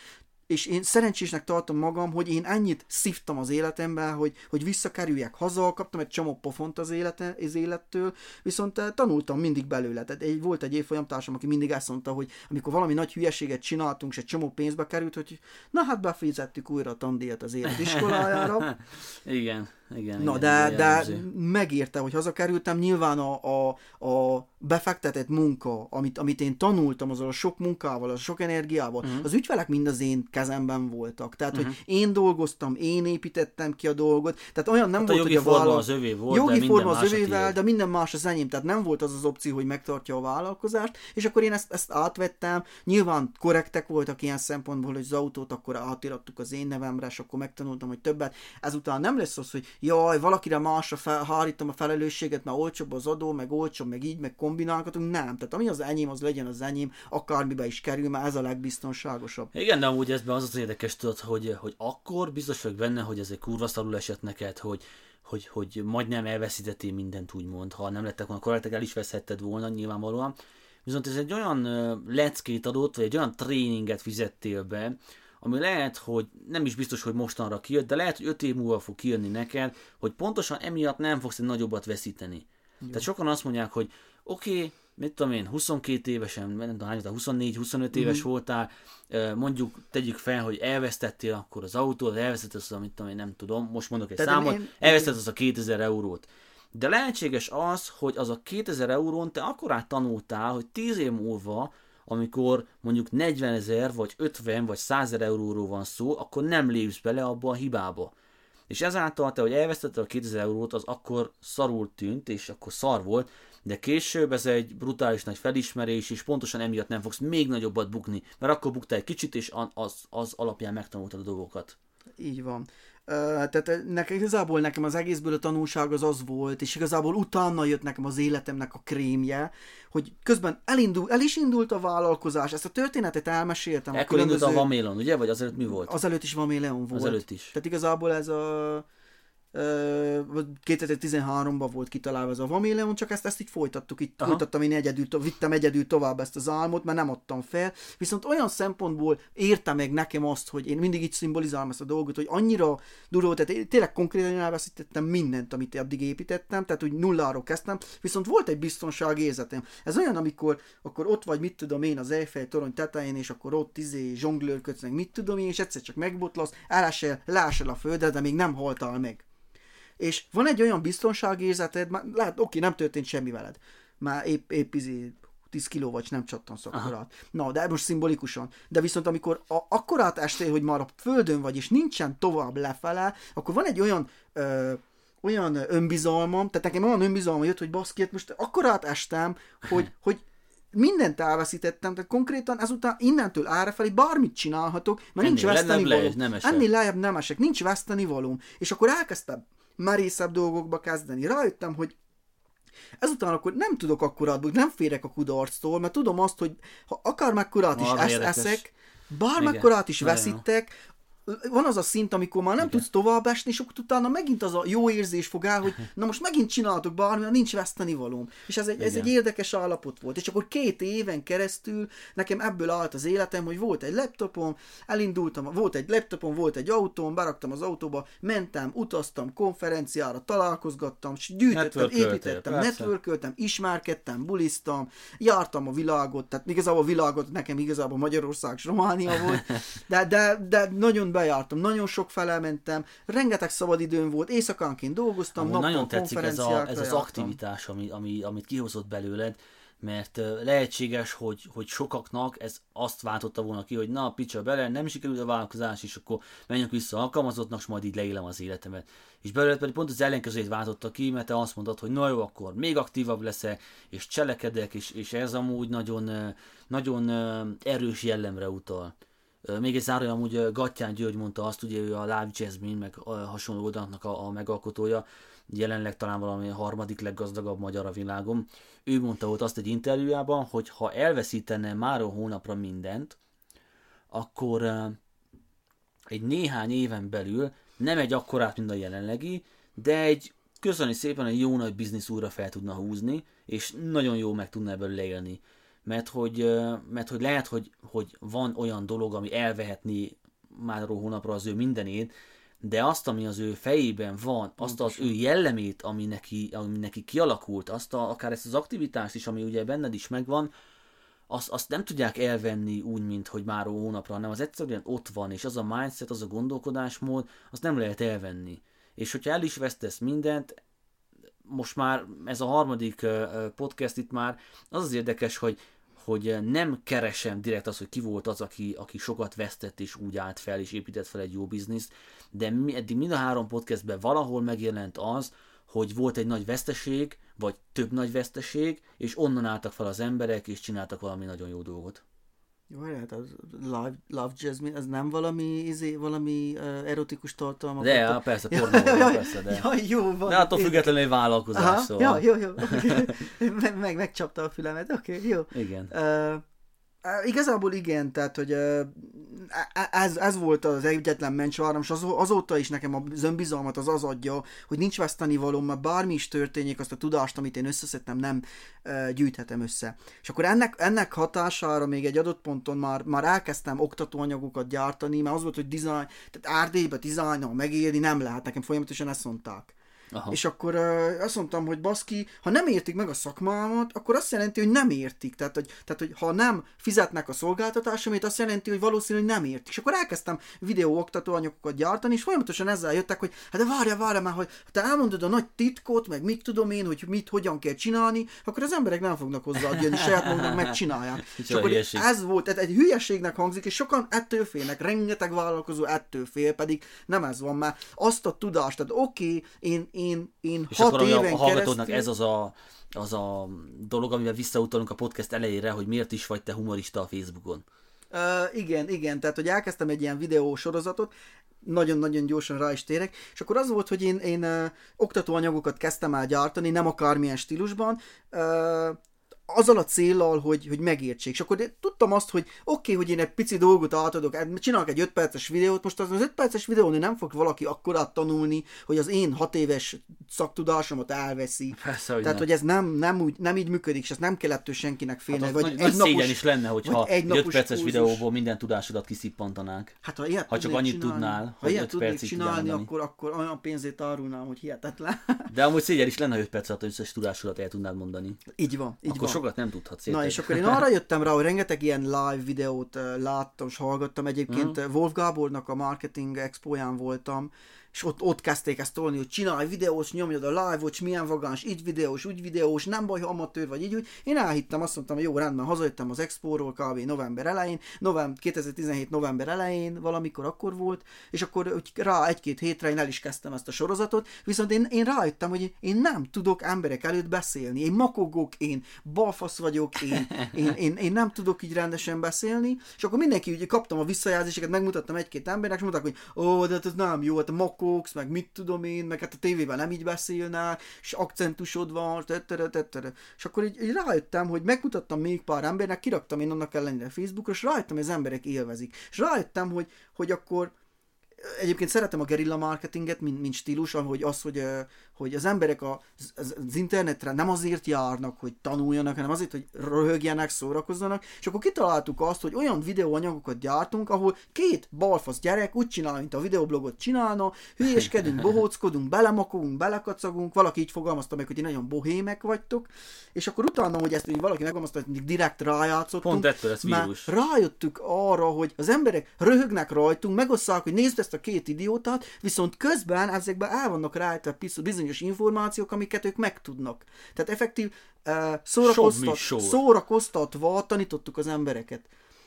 és én szerencsésnek tartom magam, hogy én ennyit szívtam az életemben, hogy, hogy visszakerüljek haza, kaptam egy csomó pofont az, élete, az élettől, viszont eh, tanultam mindig belőle. Tehát egy, volt egy évfolyamtársam, aki mindig azt mondta, hogy amikor valami nagy hülyeséget csináltunk, és egy csomó pénzbe került, hogy na hát befizettük újra a tandíjat az életiskolájára. igen, igen. Na, igen, de, de megérte, hogy hazakerültem, nyilván a, a, a befektetett munka, amit, amit én tanultam, azzal a sok munkával, a sok energiával, uh-huh. az ügyfelek mind az én kezemben voltak. Tehát, uh-huh. hogy mhm. én dolgoztam, én építettem ki a dolgot, tehát olyan nem hát volt, a jogi hogy a forma vállal... az övé volt, jogi de forma az övével, de minden más az enyém, tehát nem volt az az opció, hogy megtartja a vállalkozást, és akkor én ezt, ezt átvettem, nyilván korrektek voltak ilyen szempontból, hogy az autót akkor átirattuk az én nevemre, és akkor megtanultam, hogy többet. Ezután nem lesz az, hogy jaj, valakire másra fel, hárítom a felelősséget, mert olcsóbb az adó, meg olcsóbb, meg így, meg kombinálhatunk. Nem, tehát ami az enyém, az legyen az enyém, akármibe is kerül, mert ez a legbiztonságosabb. Igen, de amúgy ezben az az érdekes, tudod, hogy, hogy akkor biztos vagyok benne, hogy ez egy kurva szarul esett neked, hogy, hogy, hogy majdnem elveszítettél mindent, úgymond. Ha nem lettek volna korrektek, el is veszhetted volna nyilvánvalóan. Viszont ez egy olyan leckét adott, vagy egy olyan tréninget fizettél be, ami lehet, hogy nem is biztos, hogy mostanra kijött, de lehet, hogy 5 év múlva fog kijönni neked, hogy pontosan emiatt nem fogsz egy nagyobbat veszíteni. Jó. Tehát sokan azt mondják, hogy oké, okay, mit tudom én, 22 évesen, nem tudom, 24-25 éves mm-hmm. voltál, mondjuk tegyük fel, hogy elvesztettél akkor az autót, elvesztetted az, amit tudom én, nem tudom, most mondok egy Tehát számot, én... elvesztetted az a 2000 eurót. De lehetséges az, hogy az a 2000 eurón te akkorát tanultál, hogy 10 év múlva amikor mondjuk 40 ezer, vagy 50, vagy 100 ezer euróról van szó, akkor nem lépsz bele abba a hibába. És ezáltal te, hogy elvesztetted a 2000 eurót, az akkor szarul tűnt, és akkor szar volt, de később ez egy brutális nagy felismerés, és pontosan emiatt nem fogsz még nagyobbat bukni, mert akkor buktál egy kicsit, és az, az alapján megtanultad a dolgokat. Így van tehát nekem, igazából nekem az egészből a tanulság az az volt, és igazából utána jött nekem az életemnek a krémje, hogy közben elindul, el is indult a vállalkozás, ezt a történetet elmeséltem. Ekkor indult a Vamélon, ugye? Vagy azelőtt mi volt? Azelőtt is Vaméleon volt. Azelőtt is. Tehát igazából ez a 2013-ban volt kitalálva ez a Vameleon, csak ezt, ezt így folytattuk, Aha. folytattam én egyedül, vittem egyedül tovább ezt az álmot, mert nem adtam fel, viszont olyan szempontból érte meg nekem azt, hogy én mindig így szimbolizálom ezt a dolgot, hogy annyira durva, tehát én tényleg konkrétan elveszítettem mindent, amit addig építettem, tehát úgy nulláról kezdtem, viszont volt egy biztonságérzetem. Ez olyan, amikor akkor ott vagy, mit tudom én, az Eiffel torony tetején, és akkor ott izé zsonglőrködsz, meg mit tudom én, és egyszer csak megbotlasz, elesel, leesel a földre, de még nem haltál meg és van egy olyan biztonságérzeted, már lehet, oké, nem történt semmi veled, már épp, épp izé 10 kiló vagy, nem csattansz akkorát. Na, de most szimbolikusan. De viszont amikor a, akkorát estél, hogy már a földön vagy, és nincsen tovább lefele, akkor van egy olyan ö, olyan önbizalmam, tehát nekem olyan önbizalmam jött, hogy baszki, hát most akkorát estem, hogy, hogy mindent elveszítettem, tehát konkrétan ezután innentől árrafelé bármit csinálhatok, mert nincs veszteni valóm. Ennél lejjebb nem esek, nincs veszteni valóm. És akkor elkezdtem merészebb dolgokba kezdeni. Rájöttem, hogy ezután akkor nem tudok akkorát, nem férek a kudarctól, mert tudom azt, hogy ha akár mekkorát is esz, eszek, bármekkorát is veszítek, van az a szint, amikor már nem Igen. tudsz tovább esni, és akkor utána megint az a jó érzés fog el, hogy na most megint csináltok bármi, nincs veszteni valóm. És ez egy, ez egy érdekes állapot volt. És akkor két éven keresztül nekem ebből állt az életem, hogy volt egy laptopom, elindultam, volt egy laptopom, volt egy autóm, beraktam az autóba, mentem, utaztam, konferenciára, találkozgattam, gyűjtöttem, építettem, networköltem, ismerkedtem, buliztam, jártam a világot, tehát igazából a világot nekem igazából Magyarország és Románia volt, de, de, de nagyon bejártam, nagyon sok felelmentem, rengeteg szabadidőm volt, éjszakánként dolgoztam, nappal Nagyon tetszik ez, a, ez az aktivitás, ami, ami, amit kihozott belőled, mert lehetséges, hogy, hogy sokaknak ez azt váltotta volna ki, hogy na, picsa bele, nem sikerült a vállalkozás, és akkor menjünk vissza alkalmazottnak, és majd így leélem az életemet. És belőle pedig pont az ellenkezőjét váltotta ki, mert te azt mondtad, hogy na jó, akkor még aktívabb leszek, és cselekedek, és, és ez amúgy nagyon, nagyon erős jellemre utal. Még egy zárója, amúgy Gattyán György mondta azt, ugye ő a Live Jasmine, meg hasonló oldalaknak a, a megalkotója, jelenleg talán valami harmadik leggazdagabb magyar a világon. Ő mondta ott azt egy interjújában, hogy ha elveszítene már a hónapra mindent, akkor egy néhány éven belül nem egy akkorát, mint a jelenlegi, de egy köszöni szépen egy jó nagy biznisz újra fel tudna húzni, és nagyon jó meg tudna ebből leélni mert hogy, mert hogy lehet, hogy, hogy van olyan dolog, ami elvehetni már hónapra az ő mindenét, de azt, ami az ő fejében van, azt az ő jellemét, ami neki, ami neki kialakult, azt a, akár ezt az aktivitást is, ami ugye benned is megvan, azt, azt nem tudják elvenni úgy, mint hogy már hónapra, hanem az egyszerűen ott van, és az a mindset, az a gondolkodásmód, azt nem lehet elvenni. És hogyha el is vesztesz mindent, most már ez a harmadik podcast itt már, az az érdekes, hogy hogy nem keresem direkt az, hogy ki volt az, aki, aki sokat vesztett és úgy állt fel és épített fel egy jó bizniszt, de mi, eddig mind a három podcastben valahol megjelent az, hogy volt egy nagy veszteség, vagy több nagy veszteség, és onnan álltak fel az emberek, és csináltak valami nagyon jó dolgot. Jó, hát az Love, Love Jasmine, ez nem valami, izé, valami uh, erotikus tartalma? De, ja, persze, pornó, ja, persze, de. Ja, jó van. De attól függetlenül egy vállalkozás, Aha, szóval. Ja, jó, jó. meg, meg, megcsapta a fülemet, oké, okay, jó. Igen. Uh, Igazából igen, tehát, hogy ez, ez volt az egyetlen mencsváram, és az, azóta is nekem az önbizalmat az az adja, hogy nincs veszteni való, mert bármi is történjék, azt a tudást, amit én összeszedtem, nem gyűjthetem össze. És akkor ennek, ennek hatására még egy adott ponton már, már elkezdtem oktatóanyagokat gyártani, mert az volt, hogy design, tehát árdélybe dizájnnal megélni nem lehet, nekem folyamatosan ezt mondták. Aha. És akkor uh, azt mondtam, hogy baszki, ha nem értik meg a szakmámat, akkor azt jelenti, hogy nem értik. Tehát, hogy, tehát, hogy ha nem fizetnek a szolgáltatásomért, azt jelenti, hogy valószínű, hogy nem értik. És akkor elkezdtem videó oktató anyagokat gyártani, és folyamatosan ezzel jöttek, hogy hát de várja, várja már, hogy ha te elmondod a nagy titkot, meg mit tudom én, hogy mit, hogyan kell csinálni, akkor az emberek nem fognak hozzáadni, saját maguknak megcsinálják. és akkor ez volt, tehát egy hülyeségnek hangzik, és sokan ettől félnek, rengeteg vállalkozó ettől fél, pedig nem ez van már. Azt a tudást, tehát oké, okay, én, én én, én és hat akkor éven a hallgatódnak keresztül... ez az a, az a dolog, amivel visszautalunk a podcast elejére, hogy miért is vagy te humorista a Facebookon. Uh, igen, igen, tehát hogy elkezdtem egy ilyen videó sorozatot, nagyon-nagyon gyorsan rá is térek, és akkor az volt, hogy én, én uh, oktatóanyagokat kezdtem el gyártani, nem akármilyen stílusban, uh, azzal a célral, hogy, hogy megértsék. És akkor én tudtam azt, hogy oké, okay, hogy én egy pici dolgot átadok, csinálok egy 5 perces videót, most az 5 perces videón nem fog valaki akkorát tanulni, hogy az én 6 éves szaktudásomat elveszi. Persze, hogy Tehát, nem. hogy ez nem, nem, úgy, nem így működik, és ez nem kell ettől senkinek félni. Hát az vagy nagy, egy nagy szégyen napos, is lenne, hogyha egy egy 5 napos perces kurzus. videóból minden tudásodat kiszippantanák. Hát ha ilyet Ha csak annyit csinálni, tudnál, ha hogy ilyet öt tudnék percig tudjál csinálni, akkor, akkor olyan pénzét árulnám, hogy hihetetlen. De amúgy szégyen is lenne, hogy 5 perc alatt az összes tudásodat el tudnád mondani. így van, így Akkor van. Sokat nem tudhatsz. Na és akkor én arra jöttem rá, hogy rengeteg ilyen live videót láttam és hallgattam. Egyébként Mhm. uh Wolf Gábornak a marketing expóján voltam, és ott, ott kezdték ezt tolni, hogy csinálj videós, nyomjad a live-ot, milyen vagáns, így videós, úgy videós, nem baj, ha amatőr vagy így, úgy. Én elhittem, azt mondtam, hogy jó, rendben, hazajöttem az expóról kb. november elején, november, 2017 november elején, valamikor akkor volt, és akkor úgy rá egy-két hétre én el is kezdtem ezt a sorozatot, viszont én, én rájöttem, hogy én nem tudok emberek előtt beszélni, én makogok, én balfasz vagyok, én, én, én, én nem tudok így rendesen beszélni, és akkor mindenki ugye kaptam a visszajelzéseket, megmutattam egy-két embernek, és mondták, hogy ó, de hát ez nem jó, hát a makogsz, meg mit tudom én, meg hát a tévében nem így beszélnek, és akcentusod van, tettere, tettere. És akkor így, így rájöttem, hogy megmutattam még pár embernek, kiraktam én annak ellenére Facebookra, és rájöttem, hogy az emberek élvezik. És rájöttem, hogy, hogy akkor egyébként szeretem a gerilla marketinget, mint, mint stílus, hogy az, hogy, hogy az emberek a, az, az internetre nem azért járnak, hogy tanuljanak, hanem azért, hogy röhögjenek, szórakozzanak, és akkor kitaláltuk azt, hogy olyan videóanyagokat gyártunk, ahol két balfasz gyerek úgy csinál, mint a videoblogot csinálna, hülyéskedünk, bohóckodunk, belemakogunk, belekacagunk, valaki így fogalmazta meg, hogy ti nagyon bohémek vagytok, és akkor utána, hogy ezt így valaki megfogalmazta, hogy direkt rájátszottunk, Pont ettől lesz vírus. rájöttük arra, hogy az emberek röhögnek rajtunk, megosszák, hogy nézd ezt a két idiótát, viszont közben ezekben el vannak rejtve pisz- bizonyos információk, amiket ők megtudnak. Tehát effektív uh, szórakoztat, szórakoztatva tanítottuk az embereket.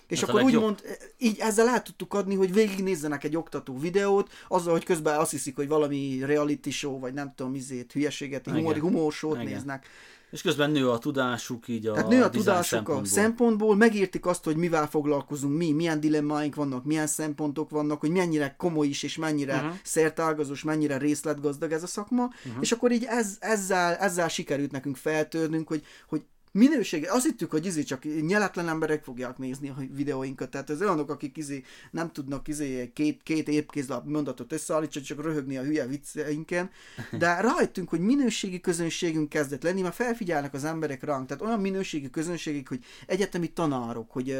És a akkor úgymond így ezzel el tudtuk adni, hogy végignézzenek egy oktató videót, azzal, hogy közben azt hiszik, hogy valami reality show, vagy nem tudom, izét, hülyeséget, humor, humorsót néznek. És közben nő a tudásuk így a Tehát nő a tudásuk a szempontból. szempontból, megértik azt, hogy mivel foglalkozunk mi, milyen dilemmáink vannak, milyen szempontok vannak, hogy mennyire komoly is, és mennyire Mhm. uh-huh. szertágazós, mennyire részletgazdag ez a szakma, uh-huh. és akkor így ez, ezzel, ezzel sikerült nekünk feltörnünk, hogy, hogy minősége, azt hittük, hogy izé csak nyeletlen emberek fogják nézni a videóinkat, tehát az olyanok, akik izé nem tudnak izé két, két épkézlap mondatot összeállítani, csak röhögni a hülye vicceinken, de rájöttünk, hogy minőségi közönségünk kezdett lenni, mert felfigyelnek az emberek ránk, tehát olyan minőségi közönségek, hogy egyetemi tanárok, hogy,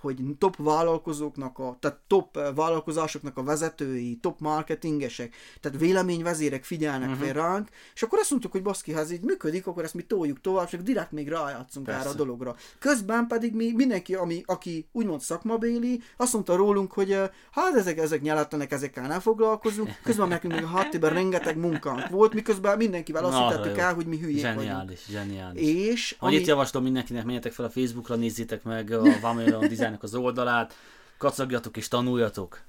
hogy top vállalkozóknak, a, tehát top vállalkozásoknak a vezetői, top marketingesek, tehát véleményvezérek figyelnek uh-huh. fel ránk, és akkor azt mondtuk, hogy baszki, ha ez így működik, akkor ezt mi toljuk tovább, csak direkt még rájátszunk erre a dologra. Közben pedig mi, mindenki, ami, aki úgymond szakmabéli, azt mondta rólunk, hogy hát ezek, ezek nyeletlenek, ezekkel nem foglalkozunk, közben nekünk még a háttérben rengeteg munkánk volt, miközben mindenkivel azt jó. el, hogy mi hülyék vagyunk. Zseniális, zseniális. És Annyit ami, javaslom mindenkinek, menjetek fel a Facebookra, nézzétek meg a Vameron Designnek az oldalát, kacagjatok és tanuljatok.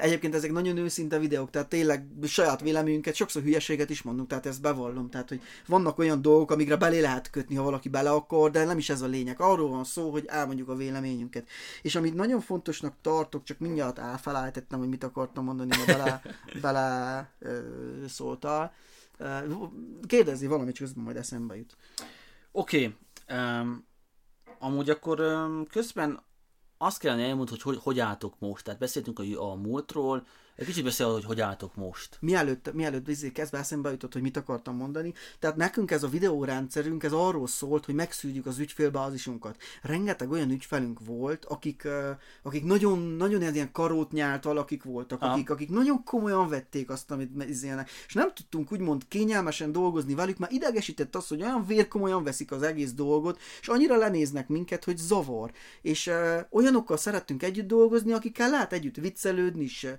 Egyébként ezek nagyon őszinte videók, tehát tényleg saját véleményünket, sokszor hülyeséget is mondunk, tehát ezt bevallom. Tehát, hogy vannak olyan dolgok, amikre belé lehet kötni, ha valaki bele akar, de nem is ez a lényeg. Arról van szó, hogy elmondjuk a véleményünket. És amit nagyon fontosnak tartok, csak mindjárt elfelejtettem, hogy mit akartam mondani, mert bele, bele szóltál. Kérdezni valamit, közben majd eszembe jut. Oké, okay, um, amúgy akkor um, közben azt kellene elmondani, hogy, hogy hogy álltok most. Tehát beszéltünk a, a múltról, kicsit beszél, hogy hogy álltok most. mielőtt, mielőtt izé kezdve eszembe jutott, hogy mit akartam mondani. Tehát nekünk ez a videórendszerünk, ez arról szólt, hogy megszűrjük az ügyfélbázisunkat. Rengeteg olyan ügyfelünk volt, akik, akik nagyon, nagyon ilyen karót nyált valakik voltak, Aha. akik, akik nagyon komolyan vették azt, amit izélnek, és nem tudtunk úgymond kényelmesen dolgozni velük, mert idegesített az, hogy olyan vérkomolyan veszik az egész dolgot, és annyira lenéznek minket, hogy zavar. És uh, olyanokkal szerettünk együtt dolgozni, akikkel lehet együtt viccelődni, és uh,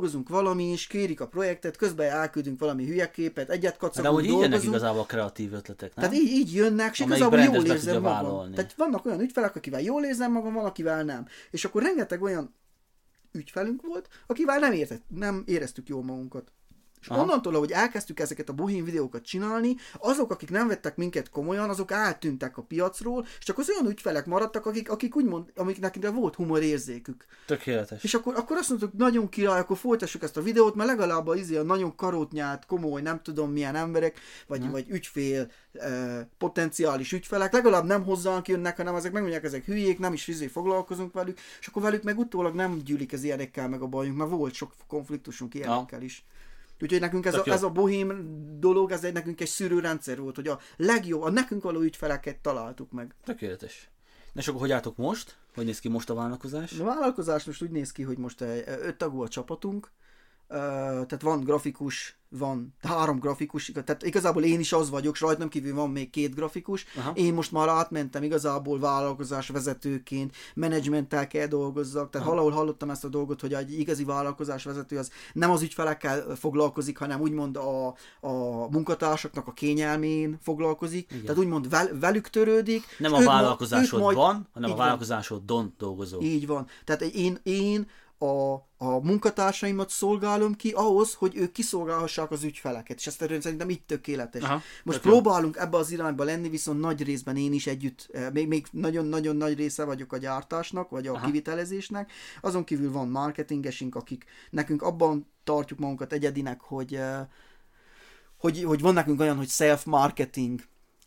dolgozunk valami, és kérik a projektet, közben elküldünk valami hülye képet, egyet De kacagunk, amúgy így jönnek igazából a kreatív ötletek, nem? Tehát így, így jönnek, és Amelyik igazából jól érzem magam. vállalni. Tehát vannak olyan ügyfelek, akivel jól érzem magam, van, akivel nem. És akkor rengeteg olyan ügyfelünk volt, akivel nem, értett, nem éreztük jól magunkat. És Aha. onnantól, ahogy elkezdtük ezeket a bohém videókat csinálni, azok, akik nem vettek minket komolyan, azok eltűntek a piacról, és csak az olyan ügyfelek maradtak, akik, akik úgymond, amiknek volt humorérzékük. Tökéletes. És akkor, akkor azt mondtuk, nagyon király, akkor folytassuk ezt a videót, mert legalább a, izé, a nagyon karótnyát, komoly, nem tudom milyen emberek, vagy, hmm. vagy ügyfél, potenciális ügyfelek, legalább nem hozzánk jönnek, hanem ezek megmondják, ezek hülyék, nem is izé foglalkozunk velük, és akkor velük meg utólag nem gyűlik az ilyenekkel meg a bajunk, mert volt sok konfliktusunk ilyenekkel is. Úgyhogy nekünk ez a, ez a bohém dolog, ez egy, nekünk egy szűrőrendszer volt, hogy a legjobb, a nekünk való ügyfeleket találtuk meg. Tökéletes. És akkor hogy álltok most? Hogy néz ki most a vállalkozás? A vállalkozás most úgy néz ki, hogy most öt tagú a csapatunk, tehát van grafikus, van három grafikus, tehát igazából én is az vagyok, és rajtam kívül van még két grafikus. Aha. Én most már átmentem igazából vállalkozás vezetőként, menedzsmenttel kell dolgozzak, tehát Aha. valahol hallottam ezt a dolgot, hogy egy igazi vállalkozás vezető az nem az ügyfelekkel foglalkozik, hanem úgymond a, a munkatársaknak a kényelmén foglalkozik, Igen. tehát úgymond vel, velük törődik. Nem a vállalkozásodban, majd, hanem a vállalkozásodon dolgozó. Így van. Tehát én, én a, a munkatársaimat szolgálom ki ahhoz, hogy ők kiszolgálhassák az ügyfeleket, és ezt szerintem itt tökéletes. Aha, Most tökéletes. próbálunk ebbe az irányba lenni, viszont nagy részben én is együtt, eh, még, még nagyon-nagyon nagy része vagyok a gyártásnak, vagy a Aha. kivitelezésnek. Azon kívül van marketingesünk, akik nekünk abban tartjuk magunkat egyedinek, hogy, eh, hogy, hogy van nekünk olyan, hogy self-marketing,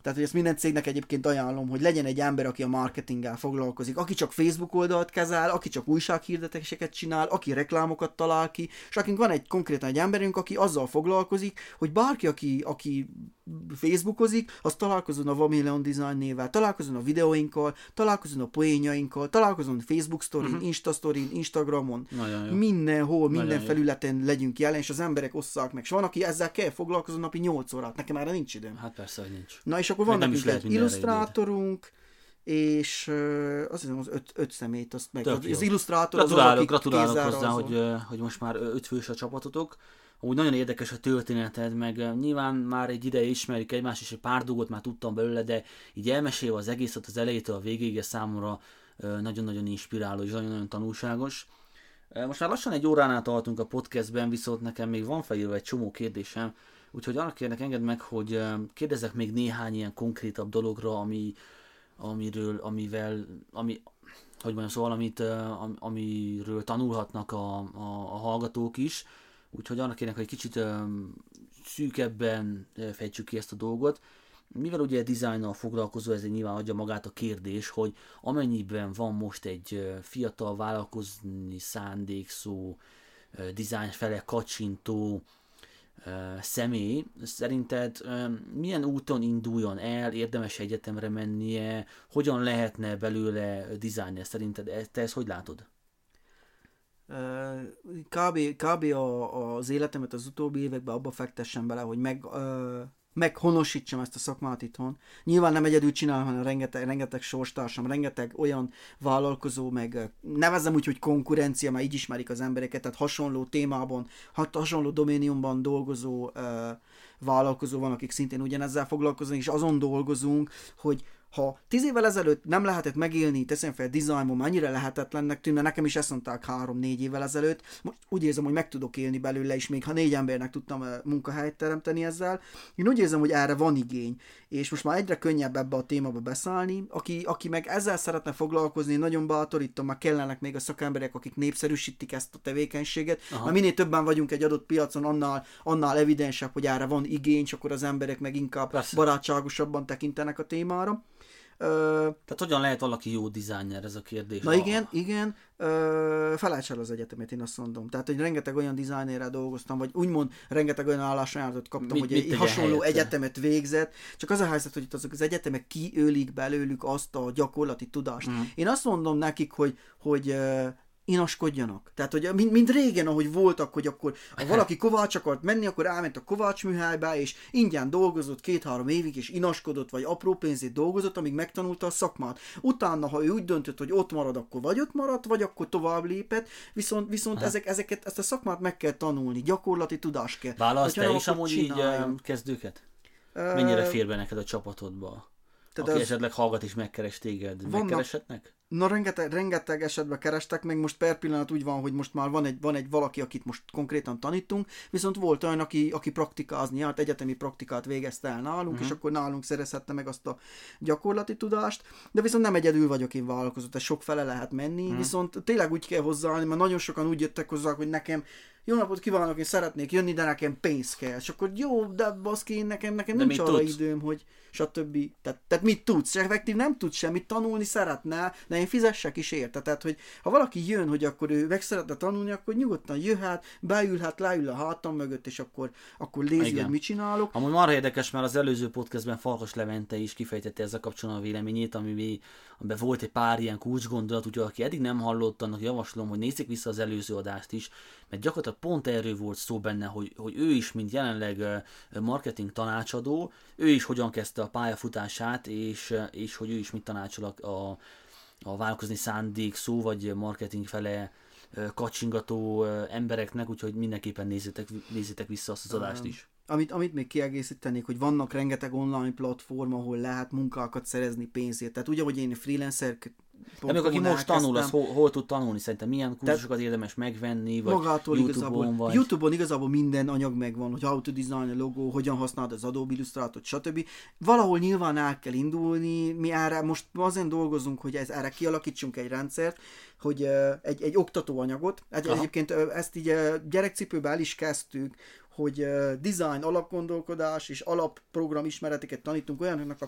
tehát, hogy ezt minden cégnek egyébként ajánlom, hogy legyen egy ember, aki a marketinggel foglalkozik, aki csak Facebook oldalt kezel, aki csak újsághirdetéseket csinál, aki reklámokat talál ki, és akink van egy konkrétan egy emberünk, aki azzal foglalkozik, hogy bárki, aki, aki Facebookozik, az találkozon a Vamilion Design névvel, találkozon a videóinkkal, találkozon a poénjainkkal, találkozon Facebook sztorin, uh-huh. Insta sztorin, Instagramon, mindenhol, minden Nagyon felületen jó. legyünk jelen, és az emberek osszák meg. És van, aki ezzel kell foglalkozon napi 8 órát, nekem erre nincs időm. Hát persze, hogy nincs. Na és akkor van nekünk egy illusztrátorunk, és azt hiszem az öt, öt szemét, azt meg, az, az illusztrátor gratulálok, az, gratulálok hozzá, hogy, hogy most már öt fős a csapatotok, úgy nagyon érdekes a történeted, meg nyilván már egy ideje ismerjük egymást, és egy pár dolgot már tudtam belőle, de így elmesélve az egészet az elejétől a végéig számomra nagyon-nagyon inspiráló és nagyon-nagyon tanulságos. Most már lassan egy óránál tartunk a podcastben, viszont nekem még van felírva egy csomó kérdésem, úgyhogy arra kérnek enged meg, hogy kérdezek még néhány ilyen konkrétabb dologra, ami, amiről, amivel, ami, hogy mondjam, szóval, amit, amiről tanulhatnak a, a, a hallgatók is, Úgyhogy annak kérnek, hogy egy kicsit szűkebben fejtsük ki ezt a dolgot. Mivel ugye dizájnnal foglalkozó, ez nyilván adja magát a kérdés, hogy amennyiben van most egy fiatal vállalkozni szándékszó, dizájn fele kacsintó személy, szerinted milyen úton induljon el, érdemes egyetemre mennie, hogyan lehetne belőle dizájner, szerinted te ezt hogy látod? kb, kb a, az életemet az utóbbi években abba fektessem bele, hogy meg, meghonosítsam ezt a szakmát itthon. Nyilván nem egyedül csinálom, hanem rengeteg, rengeteg sorstársam, rengeteg olyan vállalkozó, meg nevezem úgy, hogy konkurencia, mert így ismerik az embereket, tehát hasonló témában, hasonló doméniumban dolgozó uh, vállalkozó van, akik szintén ugyanezzel foglalkoznak, és azon dolgozunk, hogy ha tíz évvel ezelőtt nem lehetett megélni, teszem fel dizájnban, mennyire lehetetlennek tűnne, nekem is ezt mondták három-négy évvel ezelőtt, most úgy érzem, hogy meg tudok élni belőle is, még ha négy embernek tudtam munkahelyet teremteni ezzel. Én úgy érzem, hogy erre van igény, és most már egyre könnyebb ebbe a témába beszállni. Aki, aki meg ezzel szeretne foglalkozni, nagyon bátorítom, már kellenek még a szakemberek, akik népszerűsítik ezt a tevékenységet, Aha. mert minél többen vagyunk egy adott piacon, annál, annál evidensebb, hogy erre van igény, és akkor az emberek meg inkább Persze. barátságosabban tekintenek a témára. Tehát hogyan lehet valaki jó dizájner, ez a kérdés? Na a... igen, igen, ö, felejts el az egyetemet, én azt mondom. Tehát, hogy rengeteg olyan dizájnerrel dolgoztam, vagy úgymond rengeteg olyan állásajánlatot kaptam, mit, hogy mit egy hasonló helyette? egyetemet végzett, csak az a helyzet, hogy itt azok az egyetemek kiölik belőlük azt a gyakorlati tudást. Mm. Én azt mondom nekik, hogy, hogy inaskodjanak. Tehát, hogy mint, mint régen, ahogy voltak, hogy akkor ha valaki Kovács akart menni, akkor elment a Kovács műhelybe, és ingyen dolgozott két-három évig, és inaskodott, vagy apró pénzét dolgozott, amíg megtanulta a szakmát. Utána, ha ő úgy döntött, hogy ott marad, akkor vagy ott maradt, vagy akkor tovább lépett, viszont, viszont ezek, ezeket, ezt a szakmát meg kell tanulni, gyakorlati tudás kell. Válasz te is amúgy így kezdőket? Mennyire fér be neked a csapatodba? Tehát Aki az... esetleg hallgat és megkeres téged, vannak, megkereshetnek? Na, rengeteg, rengeteg esetben kerestek, meg most per pillanat úgy van, hogy most már van egy, van egy valaki, akit most konkrétan tanítunk, viszont volt olyan, aki, aki praktikázni járt, egyetemi praktikát végezte el nálunk, uh-huh. és akkor nálunk szerezhette meg azt a gyakorlati tudást, de viszont nem egyedül vagyok én vállalkozó, tehát sok fele lehet menni, uh-huh. viszont tényleg úgy kell hozzáállni, mert nagyon sokan úgy jöttek hozzá, hogy nekem jó napot kívánok, én szeretnék jönni, de nekem pénz kell. És akkor jó, de baszki, nekem, nekem de nincs arra tudsz? időm, hogy stb. Tehát, tehát mit tudsz? Effektív nem tudsz semmit, tanulni szeretne, de én fizessek is érte. Tehát, hogy ha valaki jön, hogy akkor ő meg szeretne tanulni, akkor nyugodtan jöhet, beülhet, leül a hátam mögött, és akkor, akkor lézi, hogy mit csinálok. Amúgy marha érdekes, mert az előző podcastben Farkas Levente is kifejtette ezzel kapcsolatban a véleményét, ami amiben volt egy pár ilyen kulcsgondolat, úgyhogy aki eddig nem hallott, annak javaslom, hogy nézzék vissza az előző adást is, mert gyakorlatilag pont erről volt szó benne, hogy, hogy ő is, mint jelenleg marketing tanácsadó, ő is hogyan kezdte a pályafutását, és, és hogy ő is mit tanácsol a, a, vállalkozni szándék szó, vagy marketing fele kacsingató embereknek, úgyhogy mindenképpen nézzétek, nézzétek vissza azt az adást is. Amit, amit még kiegészítenék, hogy vannak rengeteg online platform, ahol lehet munkákat szerezni pénzért. Tehát ugye, hogy én freelancer de még aki most tanul, az hol, hol tud tanulni? Szerintem milyen kurzusokat érdemes megvenni, vagy magától YouTube-on, igazából, vagy... YouTube-on igazából minden anyag megvan, hogy how to design a logo, hogyan használod az Adobe Illustrator, stb. Valahol nyilván el kell indulni, mi erre most azért dolgozunk, hogy ez, erre kialakítsunk egy rendszert, hogy egy, egy oktatóanyagot, egy, egyébként ezt így gyerekcipőben el is kezdtük, hogy design alapgondolkodás és alapprogram ismereteket tanítunk olyanoknak,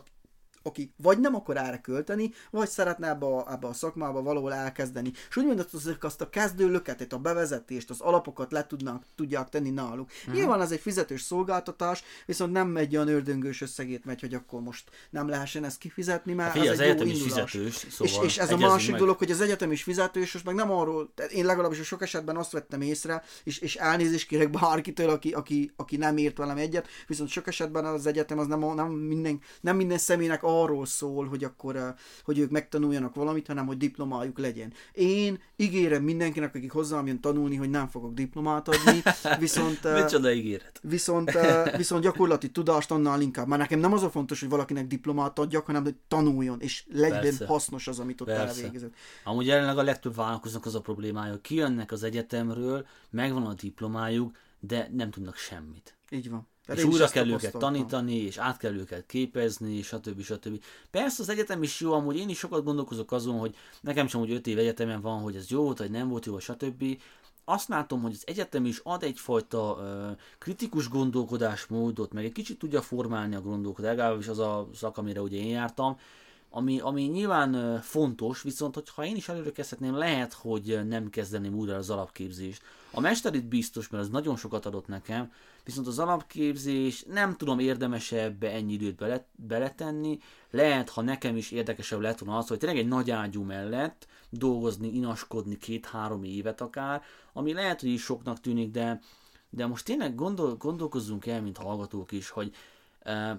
aki vagy nem akar erre költeni, vagy szeretne ebbe a, ebbe a szakmába valahol elkezdeni. És úgy mondod, hogy azt a kezdő löketet, a bevezetést, az alapokat le tudnak, tudják tenni náluk. Uh-huh. Nyilván ez egy fizetős szolgáltatás, viszont nem egy olyan ördöngős összegét megy, hogy akkor most nem lehessen ezt kifizetni, mert hát, ez egy jó is fizetős, szóval és, és ez a másik meg. dolog, hogy az egyetem is fizetős, és meg nem arról, én legalábbis sok esetben azt vettem észre, és, és elnézést kérek bárkitől, aki, aki, aki nem ért velem egyet, viszont sok esetben az egyetem az nem, nem, minden, nem minden személynek arról szól, hogy akkor, eh, hogy ők megtanuljanak valamit, hanem hogy diplomájuk legyen. Én ígérem mindenkinek, akik hozzám jön tanulni, hogy nem fogok diplomát adni, viszont... Eh, Micsoda ígéret? Viszont, eh, viszont gyakorlati tudást annál inkább. Már nekem nem az a fontos, hogy valakinek diplomát adjak, hanem hogy tanuljon, és legyen Persze. hasznos az, amit ott Persze. elvégezett. Amúgy jelenleg a legtöbb vállalkozók az a problémája, kijönnek az egyetemről, megvan a diplomájuk, de nem tudnak semmit. Így van. Tehát és újra kell őket tanítani, és át kell őket képezni, stb. stb. Persze az egyetem is jó, amúgy én is sokat gondolkozok azon, hogy nekem sem úgy 5 év egyetemen van, hogy ez jó volt, vagy nem volt jó, stb. Azt látom, hogy az egyetem is ad egyfajta uh, kritikus gondolkodásmódot, meg egy kicsit tudja formálni a gondolkodást, legalábbis az a szak, amire ugye én jártam, ami, ami nyilván fontos, viszont hogyha én is előre kezdhetném, lehet, hogy nem kezdeném újra az alapképzést. A mesterit biztos, mert az nagyon sokat adott nekem, viszont az alapképzés nem tudom érdemesebb ennyi időt bele, beletenni. Lehet, ha nekem is érdekesebb lett volna az, hogy tényleg egy nagy ágyú mellett dolgozni, inaskodni két-három évet akár, ami lehet, hogy is soknak tűnik, de, de most tényleg gondol, gondolkozzunk el, mint hallgatók is, hogy uh,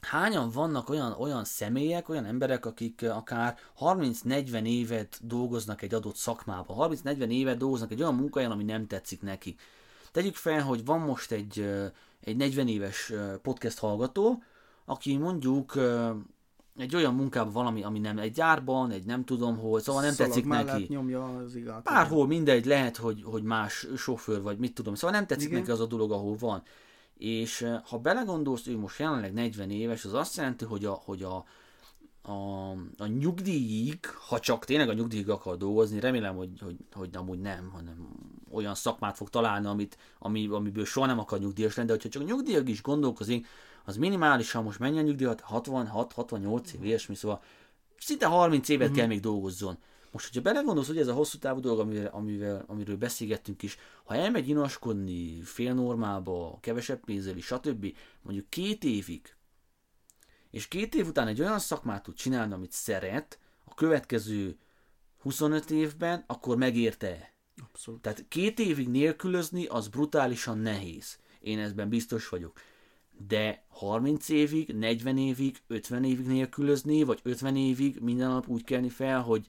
hányan vannak olyan, olyan személyek, olyan emberek, akik akár 30-40 évet dolgoznak egy adott szakmában, 30-40 évet dolgoznak egy olyan munkahelyen, ami nem tetszik neki. Tegyük fel, hogy van most egy, egy 40 éves podcast hallgató, aki mondjuk egy olyan munkában valami, ami nem egy gyárban, egy nem tudom hol, szóval nem Szalag tetszik neki. nyomja az igát. Bárhol mindegy, lehet, hogy, hogy más sofőr, vagy mit tudom, szóval nem tetszik Igen. neki az a dolog, ahol van. És ha belegondolsz, ő most jelenleg 40 éves, az azt jelenti, hogy a, hogy a, a, a nyugdíjig, ha csak tényleg a nyugdíjig akar dolgozni, remélem, hogy, hogy, hogy amúgy nem, hanem olyan szakmát fog találni, amit, ami, amiből soha nem akar nyugdíjas lenni, de hogyha csak a nyugdíjig is gondolkozik, az minimálisan most mennyi a nyugdíj, 66-68 év, ilyesmi, szóval szinte 30 évet mm-hmm. kell még dolgozzon. Most, hogyha belegondolsz, hogy ez a hosszú távú dolog, amivel, amivel, amiről beszélgettünk is, ha elmegy inaskodni fél normába, kevesebb pénzzel is, stb., mondjuk két évig, és két év után egy olyan szakmát tud csinálni, amit szeret, a következő 25 évben, akkor megérte Abszolút. Tehát két évig nélkülözni, az brutálisan nehéz. Én ezben biztos vagyok. De 30 évig, 40 évig, 50 évig nélkülözni, vagy 50 évig minden nap úgy kelni fel, hogy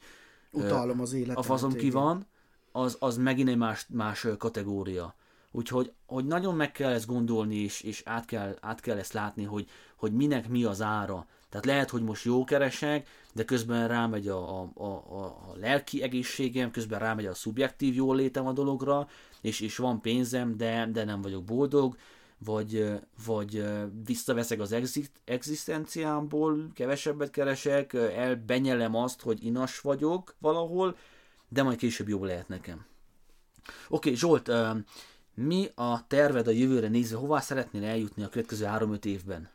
Utálom az életet. A fazom ki van, az, az megint egy más, más kategória. Úgyhogy hogy nagyon meg kell ezt gondolni, és, és át, kell, át kell ezt látni, hogy, hogy minek mi az ára. Tehát lehet, hogy most jó keresek, de közben rámegy a, a, a, a, a lelki egészségem, közben rámegy a szubjektív jólétem a dologra, és, és van pénzem, de, de nem vagyok boldog, vagy, vagy visszaveszek az egzisztenciámból, kevesebbet keresek, elbenyelem azt, hogy inas vagyok valahol, de majd később jobb lehet nekem. Oké, okay, Zsolt, mi a terved a jövőre nézve? Hová szeretnél eljutni a következő 3-5 évben?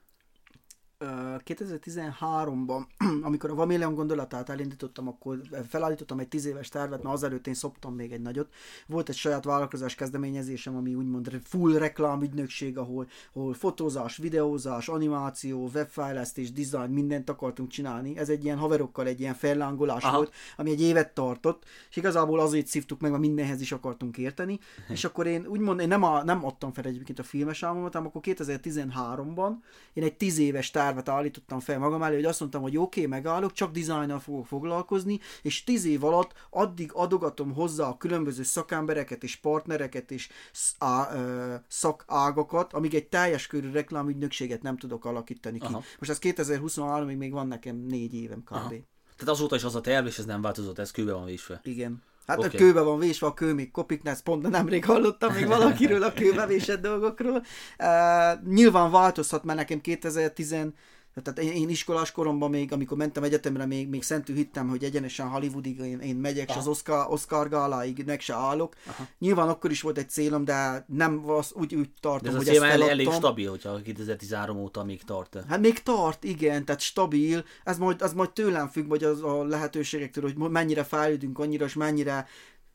2013-ban, amikor a Vamilion gondolatát elindítottam, akkor felállítottam egy 10 éves tervet, mert azelőtt én szoptam még egy nagyot. Volt egy saját vállalkozás kezdeményezésem, ami úgymond full reklámügynökség, ahol, ahol fotózás, videózás, animáció, webfejlesztés, design, mindent akartunk csinálni. Ez egy ilyen haverokkal egy ilyen fellángolás Aha. volt, ami egy évet tartott, és igazából azért szívtuk meg, mert mindenhez is akartunk érteni. és akkor én úgymond, én nem, a, nem adtam fel egyébként a filmes álmomat, hanem akkor 2013-ban én egy 10 éves tervet tervet állítottam fel magam elé, hogy azt mondtam, hogy oké, okay, megállok, csak dizájnnal fogok foglalkozni, és tíz év alatt addig adogatom hozzá a különböző szakembereket és partnereket és szakágakat, amíg egy teljes körű reklámügynökséget nem tudok alakítani ki. Aha. Most ez 2023-ig még van nekem négy évem kb. Aha. Tehát azóta is az a terv, és ez nem változott, ez kőbe van vésve. Igen. Hát okay. a kőbe van vésve, a kő még kopik, ezt pont nemrég hallottam még valakiről a kőbe vésett dolgokról. Uh, nyilván változhat, mert nekem 2010 tehát én, én iskolás koromban még, amikor mentem egyetemre, még, még szentű hittem, hogy egyenesen Hollywoodig én, én megyek, és az Oscar, Oscar gáláig meg se állok. Aha. Nyilván akkor is volt egy célom, de nem az, úgy, úgy tartom, de ez hogy ezt elég, elég stabil, hogyha 2013 óta még tart. Hát még tart, igen, tehát stabil. Ez majd, az majd tőlem függ, vagy az a lehetőségektől, hogy mennyire fejlődünk annyira, és mennyire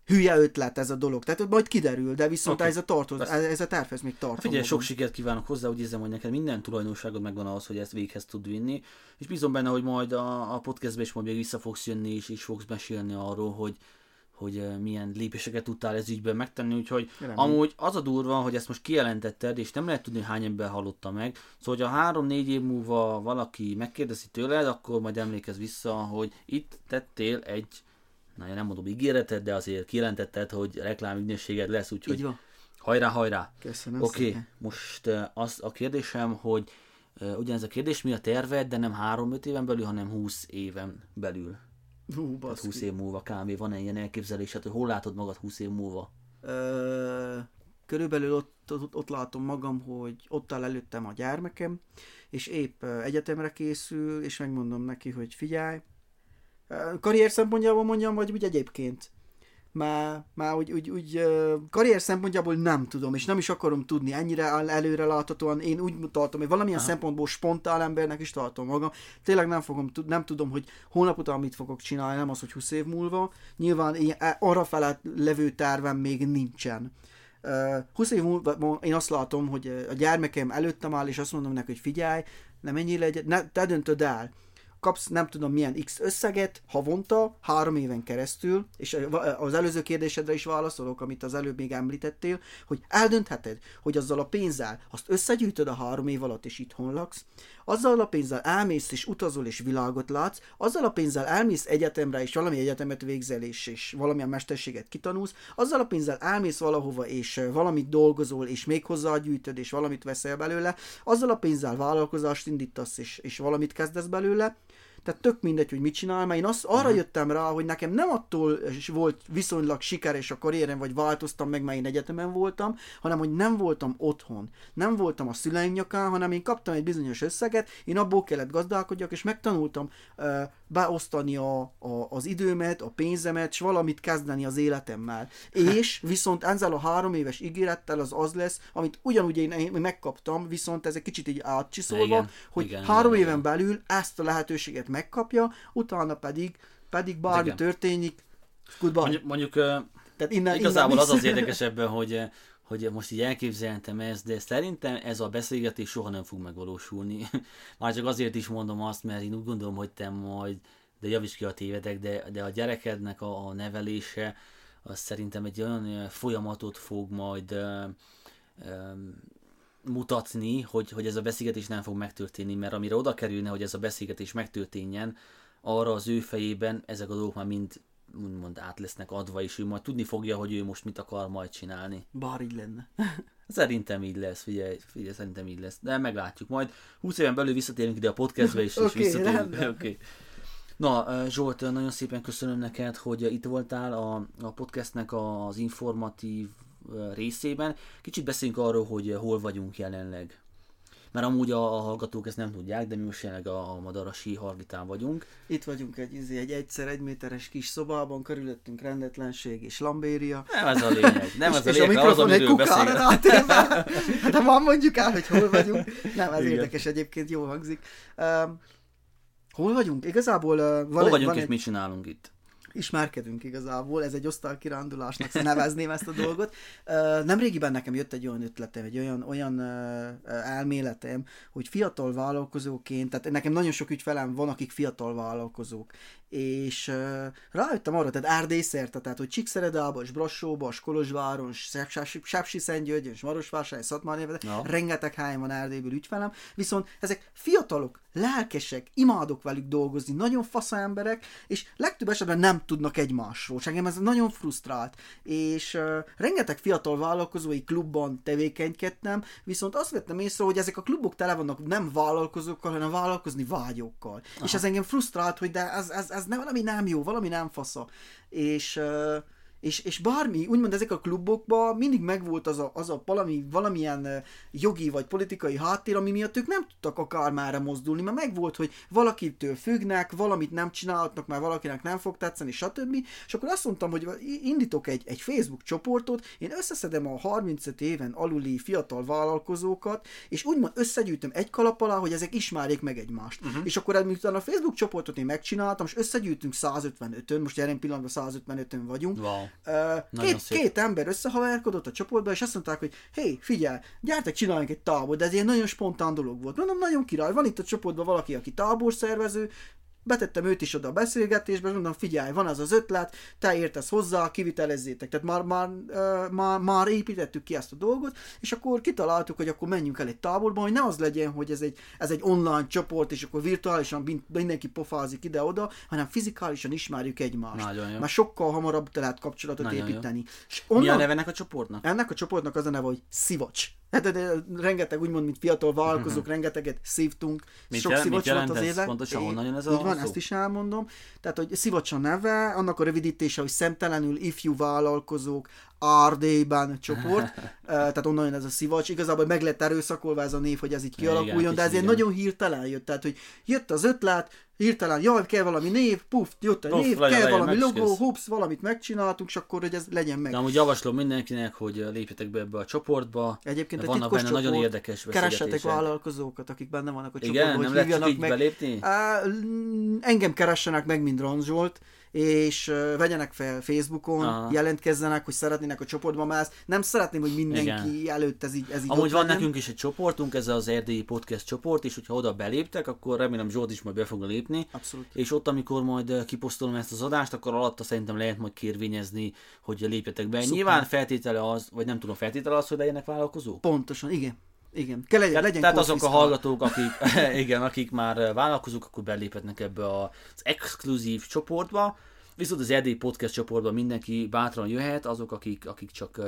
hülye ötlet ez a dolog. Tehát majd kiderül, de viszont okay. ez a tartoz, ez, ez a tervez még tart. Figyelj, sok sikert kívánok hozzá, úgy érzem, hogy neked minden tulajdonságod megvan ahhoz, hogy ezt véghez tud vinni, és bízom benne, hogy majd a, a podcastben is majd még vissza fogsz jönni, és is fogsz mesélni arról, hogy hogy milyen lépéseket tudtál ez ügyben megtenni, úgyhogy Remélem. amúgy az a durva, hogy ezt most kijelentetted, és nem lehet tudni, hány ember hallotta meg, szóval, hogy a három-négy év múlva valaki megkérdezi tőled, akkor majd emlékezz vissza, hogy itt tettél egy na én nem mondom ígéretet, de azért kijelentetted, hogy reklámügynökséged lesz, úgyhogy hajrá, hajrá. Köszönöm Oké, okay, most az a kérdésem, hogy ugyanez a kérdés, mi a terved, de nem 3-5 éven belül, hanem 20 éven belül. Hú, Tehát 20 év múlva kb. Van-e ilyen elképzelésed, hogy hol látod magad 20 év múlva? Ö, körülbelül ott, ott, ott látom magam, hogy ott áll előttem a gyermekem, és épp egyetemre készül, és megmondom neki, hogy figyelj, karrier szempontjából mondjam, vagy úgy egyébként? Már, már úgy, úgy, úgy karrier szempontjából nem tudom, és nem is akarom tudni, ennyire előre láthatóan én úgy tartom, hogy valamilyen Aha. szempontból spontán embernek is tartom magam. Tényleg nem, fogom, nem tudom, hogy hónap után mit fogok csinálni, nem az, hogy 20 év múlva. Nyilván én, e, arra felett levő tervem még nincsen. Uh, 20 év múlva én azt látom, hogy a gyermekem előttem áll, és azt mondom neki, hogy figyelj, nem menjél egyet, ne, te döntöd el kapsz nem tudom milyen X összeget havonta, három éven keresztül, és az előző kérdésedre is válaszolok, amit az előbb még említettél, hogy eldöntheted, hogy azzal a pénzzel azt összegyűjtöd a három év alatt, és itthon laksz, azzal a pénzzel elmész és utazol és világot látsz, azzal a pénzzel elmész egyetemre és valami egyetemet végzel és, és valamilyen mesterséget kitanulsz, azzal a pénzzel elmész valahova és valamit dolgozol és még hozzágyűjtöd és valamit veszel belőle, azzal a pénzzel vállalkozást indítasz és, és valamit kezdesz belőle, tehát tök mindegy, hogy mit csinál, mert én azt, arra uh-huh. jöttem rá, hogy nekem nem attól volt viszonylag sikeres a karrierem, vagy változtam meg, mert én egyetemen voltam, hanem hogy nem voltam otthon. Nem voltam a szüleim nyakán, hanem én kaptam egy bizonyos összeget, én abból kellett gazdálkodjak, és megtanultam uh, beosztani a, a, az időmet, a pénzemet, és valamit kezdeni az életemmel. És viszont ezzel a három éves ígérettel az az lesz, amit ugyanúgy én, megkaptam, viszont ez egy kicsit így átcsiszolva, igen, hogy igen, három igen, éven igen. belül ezt a lehetőséget megkapja, utána pedig, pedig bármi igen. történik, goodbye. Mondjuk, mondjuk Tehát innen, igazából innen az az érdekesebben, hogy hogy most így elképzeltem ezt, de szerintem ez a beszélgetés soha nem fog megvalósulni. Már csak azért is mondom azt, mert én úgy gondolom, hogy te majd, de javíts ki a tévedek, de, de a gyerekednek a, a nevelése, az szerintem egy olyan folyamatot fog majd ö, ö, mutatni, hogy, hogy ez a beszélgetés nem fog megtörténni, mert amire oda kerülne, hogy ez a beszélgetés megtörténjen, arra az ő fejében ezek a dolgok már mind úgymond át lesznek adva, és ő majd tudni fogja, hogy ő most mit akar majd csinálni. Bár így lenne. Szerintem így lesz, figyelj, figyelj, szerintem így lesz. De meglátjuk. Majd 20 éven belül visszatérünk ide a podcastbe, és, és Oké, visszatérünk. Okay. Na, Zsolt, nagyon szépen köszönöm neked, hogy itt voltál a, a podcastnek az informatív részében. Kicsit beszéljünk arról, hogy hol vagyunk jelenleg. Mert amúgy a, a hallgatók ezt nem tudják, de mi most jelenleg a, a Madarasi Hargitán vagyunk. Itt vagyunk egy, izé, egy egyszer egy méteres kis szobában, körülöttünk rendetlenség és lambéria. Nem ez a lényeg. Nem ez a és, és a lényeg, az, mikrofon egy kukára rátéve. De van mondjuk el, hogy hol vagyunk. Nem, ez Igen. érdekes egyébként, jól hangzik. Um, hol vagyunk? Igazából uh, van, Hol vagyunk van és egy, mit csinálunk itt? Ismerkedünk igazából, ez egy osztálykirándulásnak nevezném ezt a dolgot. Nemrégiben nekem jött egy olyan ötletem, egy olyan, olyan elméletem, hogy fiatal vállalkozóként, tehát nekem nagyon sok ügyfelem van, akik fiatal vállalkozók, és uh, rájöttem arra, tehát Erdély szerte, tehát hogy Csíkszeredába, és Brassóba, és Kolozsváron, Sepsi Szentgyörgyön, és Marosvásárhely, Szatmárnéven, Ja. rengeteg helyen van Erdélyből ügyfelem, viszont ezek fiatalok, lelkesek, imádok velük dolgozni, nagyon fasz emberek, és legtöbb esetben nem tudnak egymásról, és engem ez nagyon frusztrált, és uh, rengeteg fiatal vállalkozói klubban tevékenykedtem, viszont azt vettem észre, hogy ezek a klubok tele vannak nem vállalkozókkal, hanem vállalkozni vágyókkal. Aha. És ez engem frusztrált, hogy de ez, ez, ez nem, valami nem jó, valami nem fasza. És és, és bármi, úgymond ezek a klubokban mindig megvolt az a, az a valami, valamilyen jogi vagy politikai háttér, ami miatt ők nem tudtak akármára mozdulni, mert megvolt, hogy valakitől függnek, valamit nem csinálhatnak, mert valakinek nem fog tetszeni, stb. És akkor azt mondtam, hogy indítok egy, egy Facebook csoportot, én összeszedem a 35 éven aluli fiatal vállalkozókat, és úgymond összegyűjtöm egy kalap alá, hogy ezek ismerjék meg egymást. Uh-huh. És akkor miután a Facebook csoportot én megcsináltam, és összegyűjtünk 155-ön, most jelen pillanatban 155-ön vagyunk, Wow. Két, szép. két ember összehaverkodott a csoportba, és azt mondták, hogy hé, figyelj, gyertek, csináljunk egy tábor, de ez ilyen nagyon spontán dolog volt. Mondom, nagyon király, van itt a csoportban valaki, aki táborszervező, betettem őt is oda a beszélgetésbe, mondom, figyelj, van az az ötlet, te értesz hozzá, kivitelezzétek. Tehát már, már, már, már építettük ki ezt a dolgot, és akkor kitaláltuk, hogy akkor menjünk el egy táborba, hogy ne az legyen, hogy ez egy, ez egy online csoport, és akkor virtuálisan mindenki pofázik ide-oda, hanem fizikálisan ismerjük egymást. Nagyon jó. Már sokkal hamarabb lehet kapcsolatot Nagyon jó. építeni. És Mi a onnan, neve ennek a csoportnak? ennek a csoportnak az a neve, hogy szivacs. Hát de, de, rengeteg, úgymond, mint fiatal vállalkozók, rengeteget szívtunk. Mit Sok jel- mit szivacs volt az éve. Pontosan honnan jön ez Így a van, szó? ezt is elmondom. Tehát, hogy szivacs a neve, annak a rövidítése, hogy szemtelenül ifjú vállalkozók Ardélyban csoport, Eh, tehát onnan jön ez a szivacs. Igazából meg lett erőszakolva ez a név, hogy ez így Igen, kialakuljon, de ez kicsit ilyen igen. nagyon hirtelen jött. Tehát, hogy jött az ötlet, hirtelen, jaj, kell valami név, puf, jött a Puf, név, legyen, kell legyen, valami logó, hups, valamit megcsináltunk, és akkor, hogy ez legyen meg. De amúgy javaslom mindenkinek, hogy lépjetek be ebbe a csoportba. Egyébként egy vannak benne nagyon csoport. érdekes Keressetek vállalkozókat, akik benne vannak a Igen, csoportban, nem hogy lehet csak így meg. belépni? Á, l- engem keressenek meg, mint Ranzsolt, és uh, vegyenek fel Facebookon, Aha. jelentkezzenek, hogy szeretnének a csoportban, mert ezt nem szeretném, hogy mindenki Igen. előtt ez így, ez így Amúgy van legyen. nekünk is egy csoportunk, ez az erdélyi podcast csoport, és hogyha oda beléptek, akkor remélem Zsolt is majd be fog lépni. Abszolút. És ott, amikor majd kiposztolom ezt az adást, akkor alatta szerintem lehet majd kérvényezni, hogy lépjetek be. Szuper. Nyilván feltétele az, vagy nem tudom, feltétele az, hogy legyenek vállalkozók. Pontosan, igen. Igen. Kell legyen, Tehát, legyen tehát azok a hallgatók, akik, igen, akik már vállalkozók, akkor beléphetnek ebbe az exkluzív csoportba. Viszont az erdélyi podcast csoportban mindenki bátran jöhet, azok, akik, akik csak,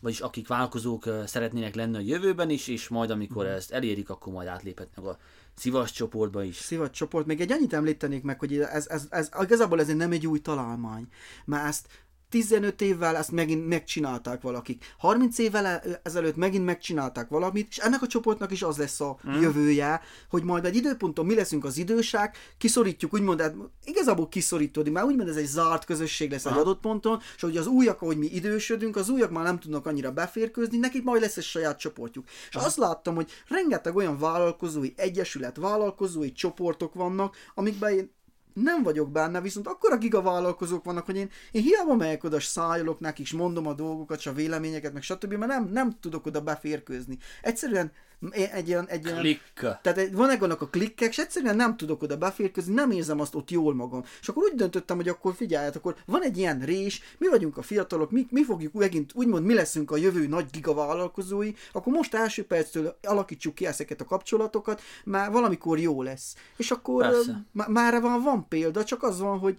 vagyis akik vállalkozók szeretnének lenni a jövőben is, és majd amikor Mhm. ezt elérik, akkor majd átléphetnek a szivas csoportba is. Szivat csoport. Még egy annyit említenék meg, hogy ez, ez, ez, igazából ez nem egy új találmány, mert ezt 15 évvel ezt megint megcsinálták valakik. 30 évvel e- ezelőtt megint megcsinálták valamit, és ennek a csoportnak is az lesz a mm. jövője, hogy majd egy időponton mi leszünk az idősek, kiszorítjuk, úgymond, hát igazából kiszorítódik, mert úgymond ez egy zárt közösség lesz egy Aha. adott ponton, és hogy az újak, ahogy mi idősödünk, az újak már nem tudnak annyira beférkőzni, nekik majd lesz egy saját csoportjuk. És azt láttam, hogy rengeteg olyan vállalkozói egyesület, vállalkozói csoportok vannak, amikben én nem vagyok benne, viszont akkora gigavállalkozók vannak, hogy én, én hiába megyek oda, szájolok nekik, és mondom a dolgokat, és a véleményeket, meg stb., mert nem, nem tudok oda beférkőzni. Egyszerűen egy olyan, egy olyan Klik. tehát egy- vannak annak a klikkek, és egyszerűen nem tudok oda beférkőzni, nem érzem azt ott jól magam. És akkor úgy döntöttem, hogy akkor figyeljet, akkor van egy ilyen rés, mi vagyunk a fiatalok, mi, mi fogjuk megint, úgymond mi leszünk a jövő nagy gigavállalkozói, akkor most első perctől alakítsuk ki ezeket a kapcsolatokat, már valamikor jó lesz. És akkor Persze. ö, má- már van, van példa, csak az van, hogy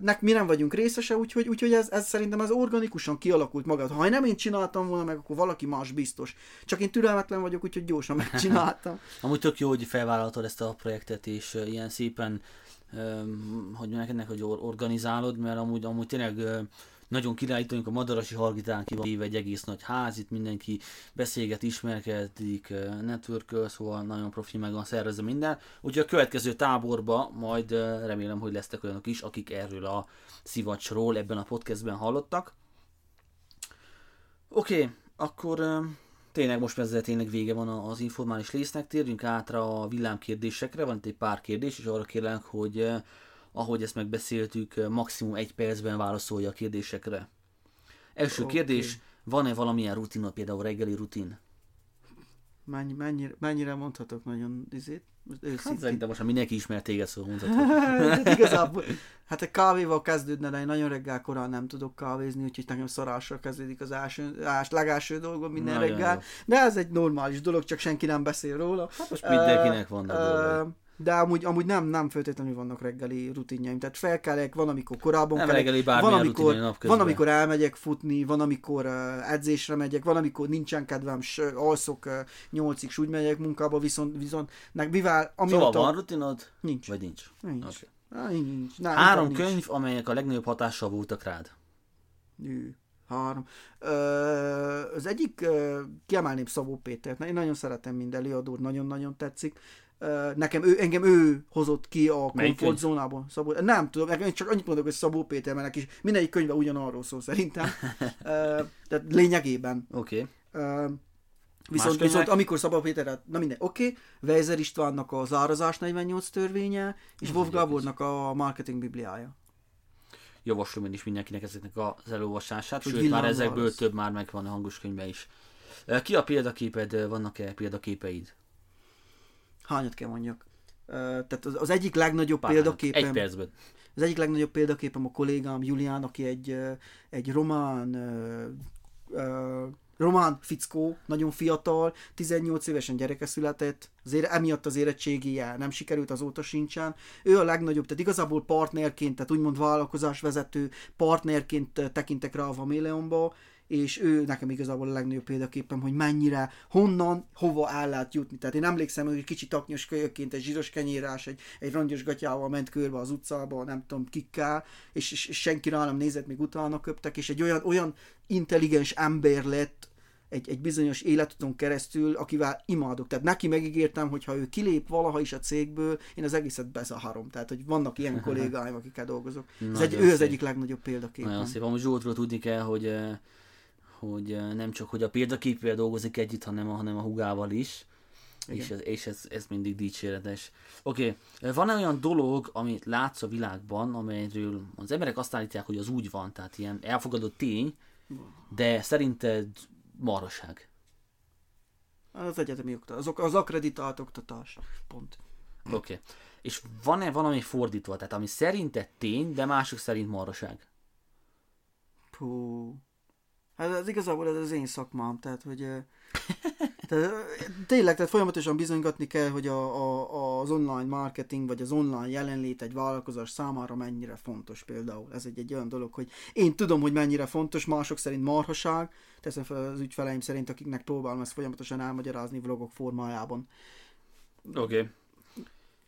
nek mi nem vagyunk részese, úgyhogy, úgyhogy ez, ez szerintem ez organikusan kialakult magad. Ha nem én csináltam volna meg, akkor valaki más biztos. Csak én türelmetlen vagyok, úgyhogy gyorsan megcsináltam. Amúgy tök jó, hogy felvállaltad ezt a projektet, és ilyen szépen, hogy ennek, hogy organizálod, mert amúgy, amúgy tényleg nagyon királyítunk a Madarasi Hargitán ki van éve egy egész nagy ház, itt mindenki beszélget, ismerkedik, network szóval nagyon profi meg van szervezve minden. Úgyhogy a következő táborba majd remélem, hogy lesznek olyanok is, akik erről a szivacsról ebben a podcastben hallottak. Oké, okay, akkor tényleg most ezzel tényleg vége van az informális résznek, térjünk át a villámkérdésekre, van itt egy pár kérdés, és arra kérlek, hogy ahogy ezt megbeszéltük, maximum egy percben válaszolja a kérdésekre. Első okay. kérdés, van-e valamilyen rutinod, például reggeli rutin? Mennyi, mennyire, mennyire mondhatok nagyon izét? Hát szerintem most mindenki ismer téged, szóval mondhatok. igazából, hát a kávéval kezdődne, de én nagyon reggel korán nem tudok kávézni, úgyhogy nekem szarásra kezdődik az első, ás, legelső dolgom minden nagyon reggel. Jó. De ez egy normális dolog, csak senki nem beszél róla. Hát most mindenkinek uh, vannak uh, de amúgy, amúgy nem, nem feltétlenül vannak reggeli rutinjaim. Tehát felkelek, van, amikor korábban nem kelek, van, amikor, van, amikor elmegyek futni, van, amikor uh, edzésre megyek, van, amikor nincsen kedvem, s, alszok uh, nyolcig, s úgy megyek munkába, viszont, viszont nek, mivel amióta... Szóval van rutinod? Nincs. Vagy nincs? Nincs. Okay. Na, nincs. Nem, Három nincs. könyv, amelyek a legnagyobb hatással voltak rád. Jű. Három. Ö, az egyik uh, kiemelném Szabó Pétert. Én nagyon szeretem mind előadót, nagyon-nagyon tetszik nekem ő, engem ő hozott ki a komfortzónából. Szabó, nem tudom, nekem csak annyit mondok, hogy Szabó Péter, mert is mindegyik könyve ugyanarról szól szerintem. tehát lényegében. Oké. Okay. Viszont, viszont amikor Szabó Péter, na minden, oké, okay, Weiser Istvánnak a Zárazás 48 törvénye, és Wolf Gábornak a Marketing Bibliája. Javaslom én is mindenkinek ezeknek az elolvasását, hogy sőt már ezekből az. több már megvan a hangos könyvben is. Ki a példaképed, vannak-e példaképeid? Hányat kell mondjak? Tehát az, az egyik legnagyobb Pár, példaképem... Egy percben. Az egyik legnagyobb példaképem a kollégám Julián, aki egy, egy román román fickó, nagyon fiatal, 18 évesen gyereke született, azért emiatt az érettségije nem sikerült, azóta sincsen. Ő a legnagyobb, tehát igazából partnerként, tehát úgymond vállalkozásvezető partnerként tekintek rá a Vaméleonba, és ő nekem igazából a legnagyobb példaképem, hogy mennyire, honnan, hova el lehet jutni. Tehát én emlékszem, hogy kicsi taknyos kölyökként egy zsíros kenyérás, egy, egy rongyos gatyával ment körbe az utcába, nem tudom kikkel, és, és, és senki rá nem nézett, még utána köptek, és egy olyan, olyan intelligens ember lett, egy, egy bizonyos életuton keresztül, akivel imádok. Tehát neki megígértem, hogy ha ő kilép valaha is a cégből, én az egészet bezaharom. Tehát, hogy vannak ilyen kollégáim, akikkel dolgozok. Ez egy, ő az egyik legnagyobb példaképpen. Nagyon szép. Amúgy Zsoltról tudni kell, hogy hogy nem csak hogy a példaképével dolgozik együtt, hanem a, hanem a hugával is. Igen. És, ez, és ez, ez mindig dicséretes. Oké, okay. van-e olyan dolog, amit látsz a világban, amelyről az emberek azt állítják, hogy az úgy van, tehát ilyen elfogadott tény, de szerinted maraság? Az egyetemi oktatás, az, az akreditált oktatás. Pont. Oké. Okay. És van-e valami fordítva, tehát ami szerinted tény, de mások szerint maraság? Puh. Hát ez igazából ez az én szakmám, tehát hogy tehát, tényleg, tehát folyamatosan bizonygatni kell, hogy a, a, az online marketing, vagy az online jelenlét egy vállalkozás számára mennyire fontos például. Ez egy, egy olyan dolog, hogy én tudom, hogy mennyire fontos, mások szerint marhaság, teszem fel az ügyfeleim szerint, akiknek próbálom ezt folyamatosan elmagyarázni vlogok formájában. Oké. Okay.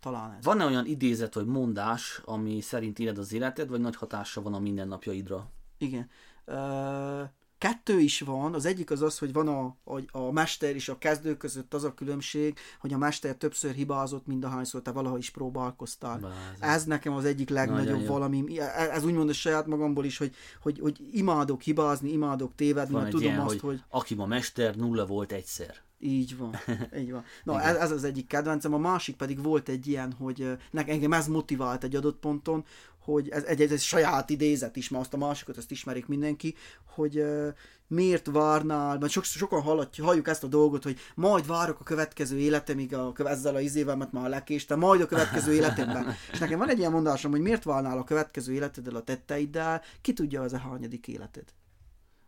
Talán ez. Van-e olyan idézet vagy mondás, ami szerint éled az életed, vagy nagy hatása van a mindennapjaidra? Igen. Uh kettő is van, az egyik az az, hogy van a, a, a mester és a kezdő között az a különbség, hogy a mester többször hibázott, mind ahányszor te valaha is próbálkoztál. Ez nekem az egyik legnagyobb valami, ez úgymond a saját magamból is, hogy, hogy, hogy imádok hibázni, imádok tévedni, van mert tudom ilyen, azt, hogy, hogy... Aki ma mester, nulla volt egyszer. Így van, így van. Na, ez, ez az egyik kedvencem, a másik pedig volt egy ilyen, hogy nekem engem ez motivált egy adott ponton, hogy ez egy, ez egy saját idézet is, mert azt a másikat azt ismerik mindenki, hogy uh, miért várnál, mert sok, sokan hallott, halljuk ezt a dolgot, hogy majd várok a következő életemig a, ezzel a izével, mert már lekéstem, majd a következő életemben. És nekem van egy ilyen mondásom, hogy miért várnál a következő életeddel a tetteiddel, ki tudja, az a hányadik életed.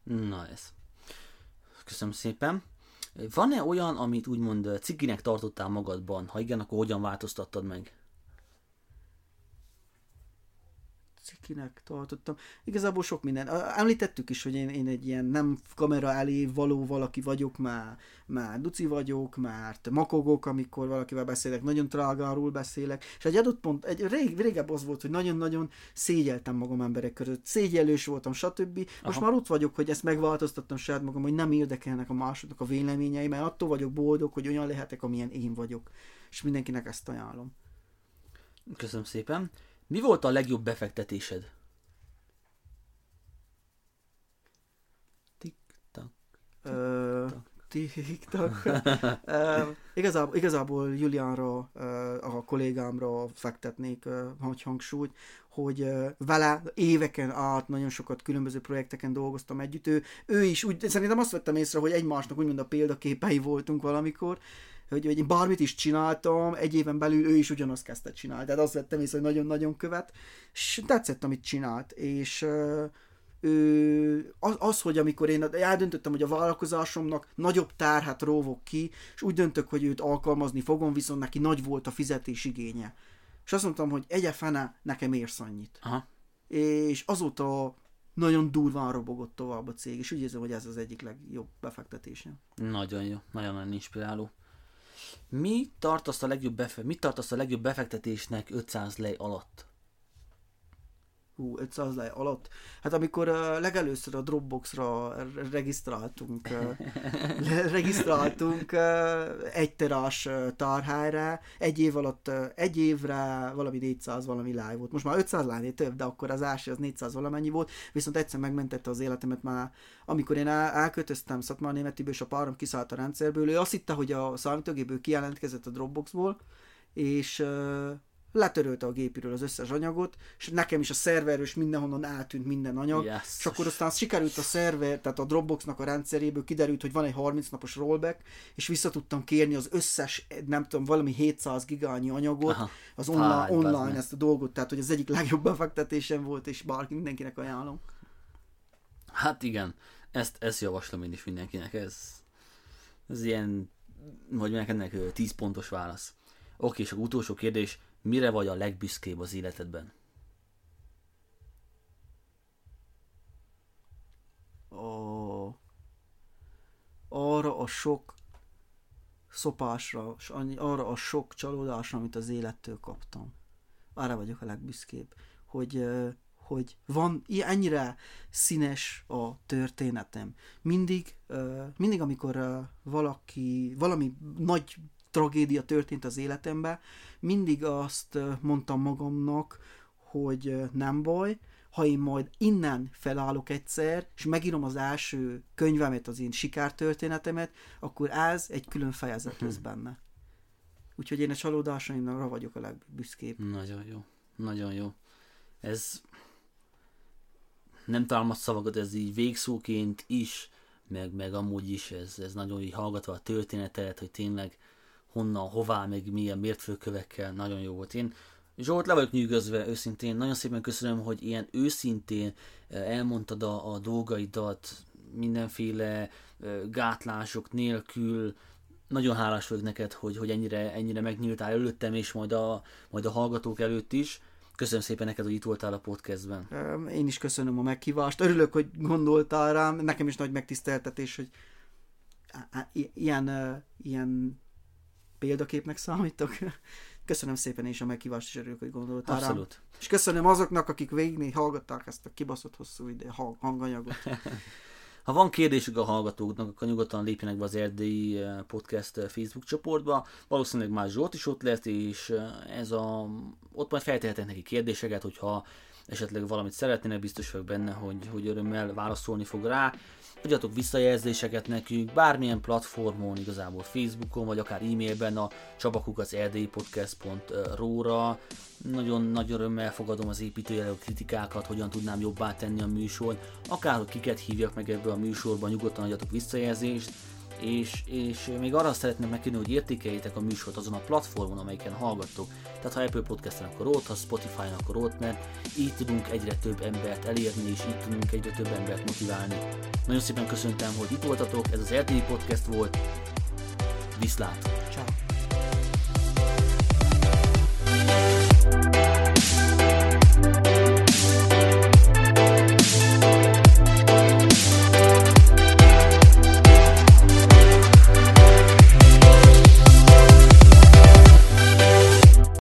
Na ez. Köszönöm szépen. Van-e olyan, amit úgymond cikinek tartottál magadban? Ha igen, akkor hogyan változtattad meg? Cikinek tartottam. Igazából sok minden. Említettük is, hogy én, én egy ilyen nem kamera elé való valaki vagyok, már, már duci vagyok, mert makogok, amikor valakivel beszélek, nagyon trágáról beszélek, és egy adott pont, egy rég, régebb az volt, hogy nagyon-nagyon szégyeltem magam emberek között, szégyelős voltam, stb. Most Aha. már ott vagyok, hogy ezt megváltoztattam saját magam, hogy nem érdekelnek a másodnak a véleményei, mert attól vagyok boldog, hogy olyan lehetek, amilyen én vagyok. És mindenkinek ezt ajánlom. Köszönöm szépen. Mi volt a legjobb befektetésed? Tik-tak. Tik-tak. uh, igazából, igazából Julianra, uh, a kollégámra fektetnék uh, hangsúlyt, hogy uh, vele éveken át nagyon sokat különböző projekteken dolgoztam együtt. Ő, ő is úgy, szerintem azt vettem észre, hogy egymásnak úgymond a példaképei voltunk valamikor, hogy, hogy én bármit is csináltam, egy éven belül ő is ugyanazt kezdte csinálni. Tehát azt vettem észre, hogy nagyon-nagyon követ, és tetszett, amit csinált, és ő, az, az, hogy amikor én eldöntöttem, hogy a vállalkozásomnak nagyobb tárhat róvok ki, és úgy döntök, hogy őt alkalmazni fogom, viszont neki nagy volt a fizetés igénye. És azt mondtam, hogy egye fene, nekem érsz annyit. Aha. És azóta nagyon durván robogott tovább a cég, és úgy érzem, hogy ez az egyik legjobb befektetésem. Nagyon jó, nagyon-nagyon inspiráló. Mi tartasz a legjobb, befe- mit tartasz a legjobb befektetésnek 500 lej alatt? Hú, 500 lej alatt. Hát amikor uh, legelőször a Dropboxra regisztráltunk, uh, regisztráltunk uh, egy terás uh, tárhelyre, egy év alatt, uh, egy évre valami 400 valami láj volt. Most már 500 lájnél több, de akkor az első az 400 valamennyi volt, viszont egyszer megmentette az életemet már, amikor én el, elköltöztem Szatmár Németiből, és a párom kiszállt a rendszerből, ő azt hitte, hogy a számítógépből kijelentkezett a Dropboxból, és uh, letörölte a gépiről az összes anyagot, és nekem is a szerverről is mindenhonnan eltűnt minden anyag, yes. és akkor aztán sikerült a szerver, tehát a Dropboxnak a rendszeréből kiderült, hogy van egy 30 napos rollback, és vissza tudtam kérni az összes, nem tudom, valami 700 gigányi anyagot, Aha. az online, Fáj, online ezt a dolgot, tehát hogy az egyik legjobb befektetésem volt, és bárki mindenkinek ajánlom. Hát igen, ezt, ezt javaslom én is mindenkinek, ez, ez ilyen, hogy mondják ennek 10 pontos válasz. Oké, és a utolsó kérdés, Mire vagy a legbüszkébb az életedben? Ó, arra a sok szopásra, és arra a sok csalódásra, amit az élettől kaptam. Arra vagyok a legbüszkébb, hogy, hogy van ennyire színes a történetem. Mindig, mindig amikor valaki, valami nagy tragédia történt az életemben, mindig azt mondtam magamnak, hogy nem baj, ha én majd innen felállok egyszer, és megírom az első könyvemet, az én sikertörténetemet, akkor ez egy külön fejezet lesz hm. benne. Úgyhogy én a csalódásaimra vagyok a legbüszkébb. Nagyon jó. Nagyon jó. Ez nem a szavakat, ez így végszóként is, meg, meg amúgy is, ez, ez nagyon így hallgatva a történetet, hogy tényleg honnan, hová, meg milyen mértfőkövekkel, nagyon jó volt. Én Zsolt, le vagyok nyűgözve őszintén, nagyon szépen köszönöm, hogy ilyen őszintén eh, elmondtad a, a dolgaidat, mindenféle eh, gátlások nélkül, nagyon hálás vagyok neked, hogy, hogy ennyire, ennyire megnyíltál előttem, és majd a, majd a hallgatók előtt is. Köszönöm szépen neked, hogy itt voltál a podcastben. Én is köszönöm a meghívást. Örülök, hogy gondoltál rám. Nekem is nagy megtiszteltetés, hogy ilyen, ilyen példaképnek számítok. Köszönöm szépen és a meghívást, is örülök, hogy gondoltál Abszolút. Rám. És köszönöm azoknak, akik végig hallgatták ezt a kibaszott hosszú ide hanganyagot. Ha van kérdésük a hallgatóknak, akkor nyugodtan lépjenek be az Erdélyi eh, Podcast eh, Facebook csoportba. Valószínűleg már Zsolt is ott lesz, és eh, ez a, ott majd feltehetek neki kérdéseket, hogyha esetleg valamit szeretnének, biztos vagyok benne, hogy, hogy örömmel válaszolni fog rá. Adjatok visszajelzéseket nekünk, bármilyen platformon, igazából Facebookon, vagy akár e-mailben a csapakukacerdélypodcast.ro-ra. Nagyon nagy örömmel fogadom az építőjelő kritikákat, hogyan tudnám jobbá tenni a műsort, akárhogy kiket hívjak meg ebből a műsorban, nyugodtan adjatok visszajelzést és, és még arra szeretném megkérni, hogy értékeljétek a műsort azon a platformon, amelyiken hallgattok. Tehát ha Apple Podcast-en, akkor ott, ha Spotify-on, akkor ott, mert így tudunk egyre több embert elérni, és így tudunk egyre több embert motiválni. Nagyon szépen köszöntem, hogy itt voltatok, ez az RTI Podcast volt. Viszlát! Ciao.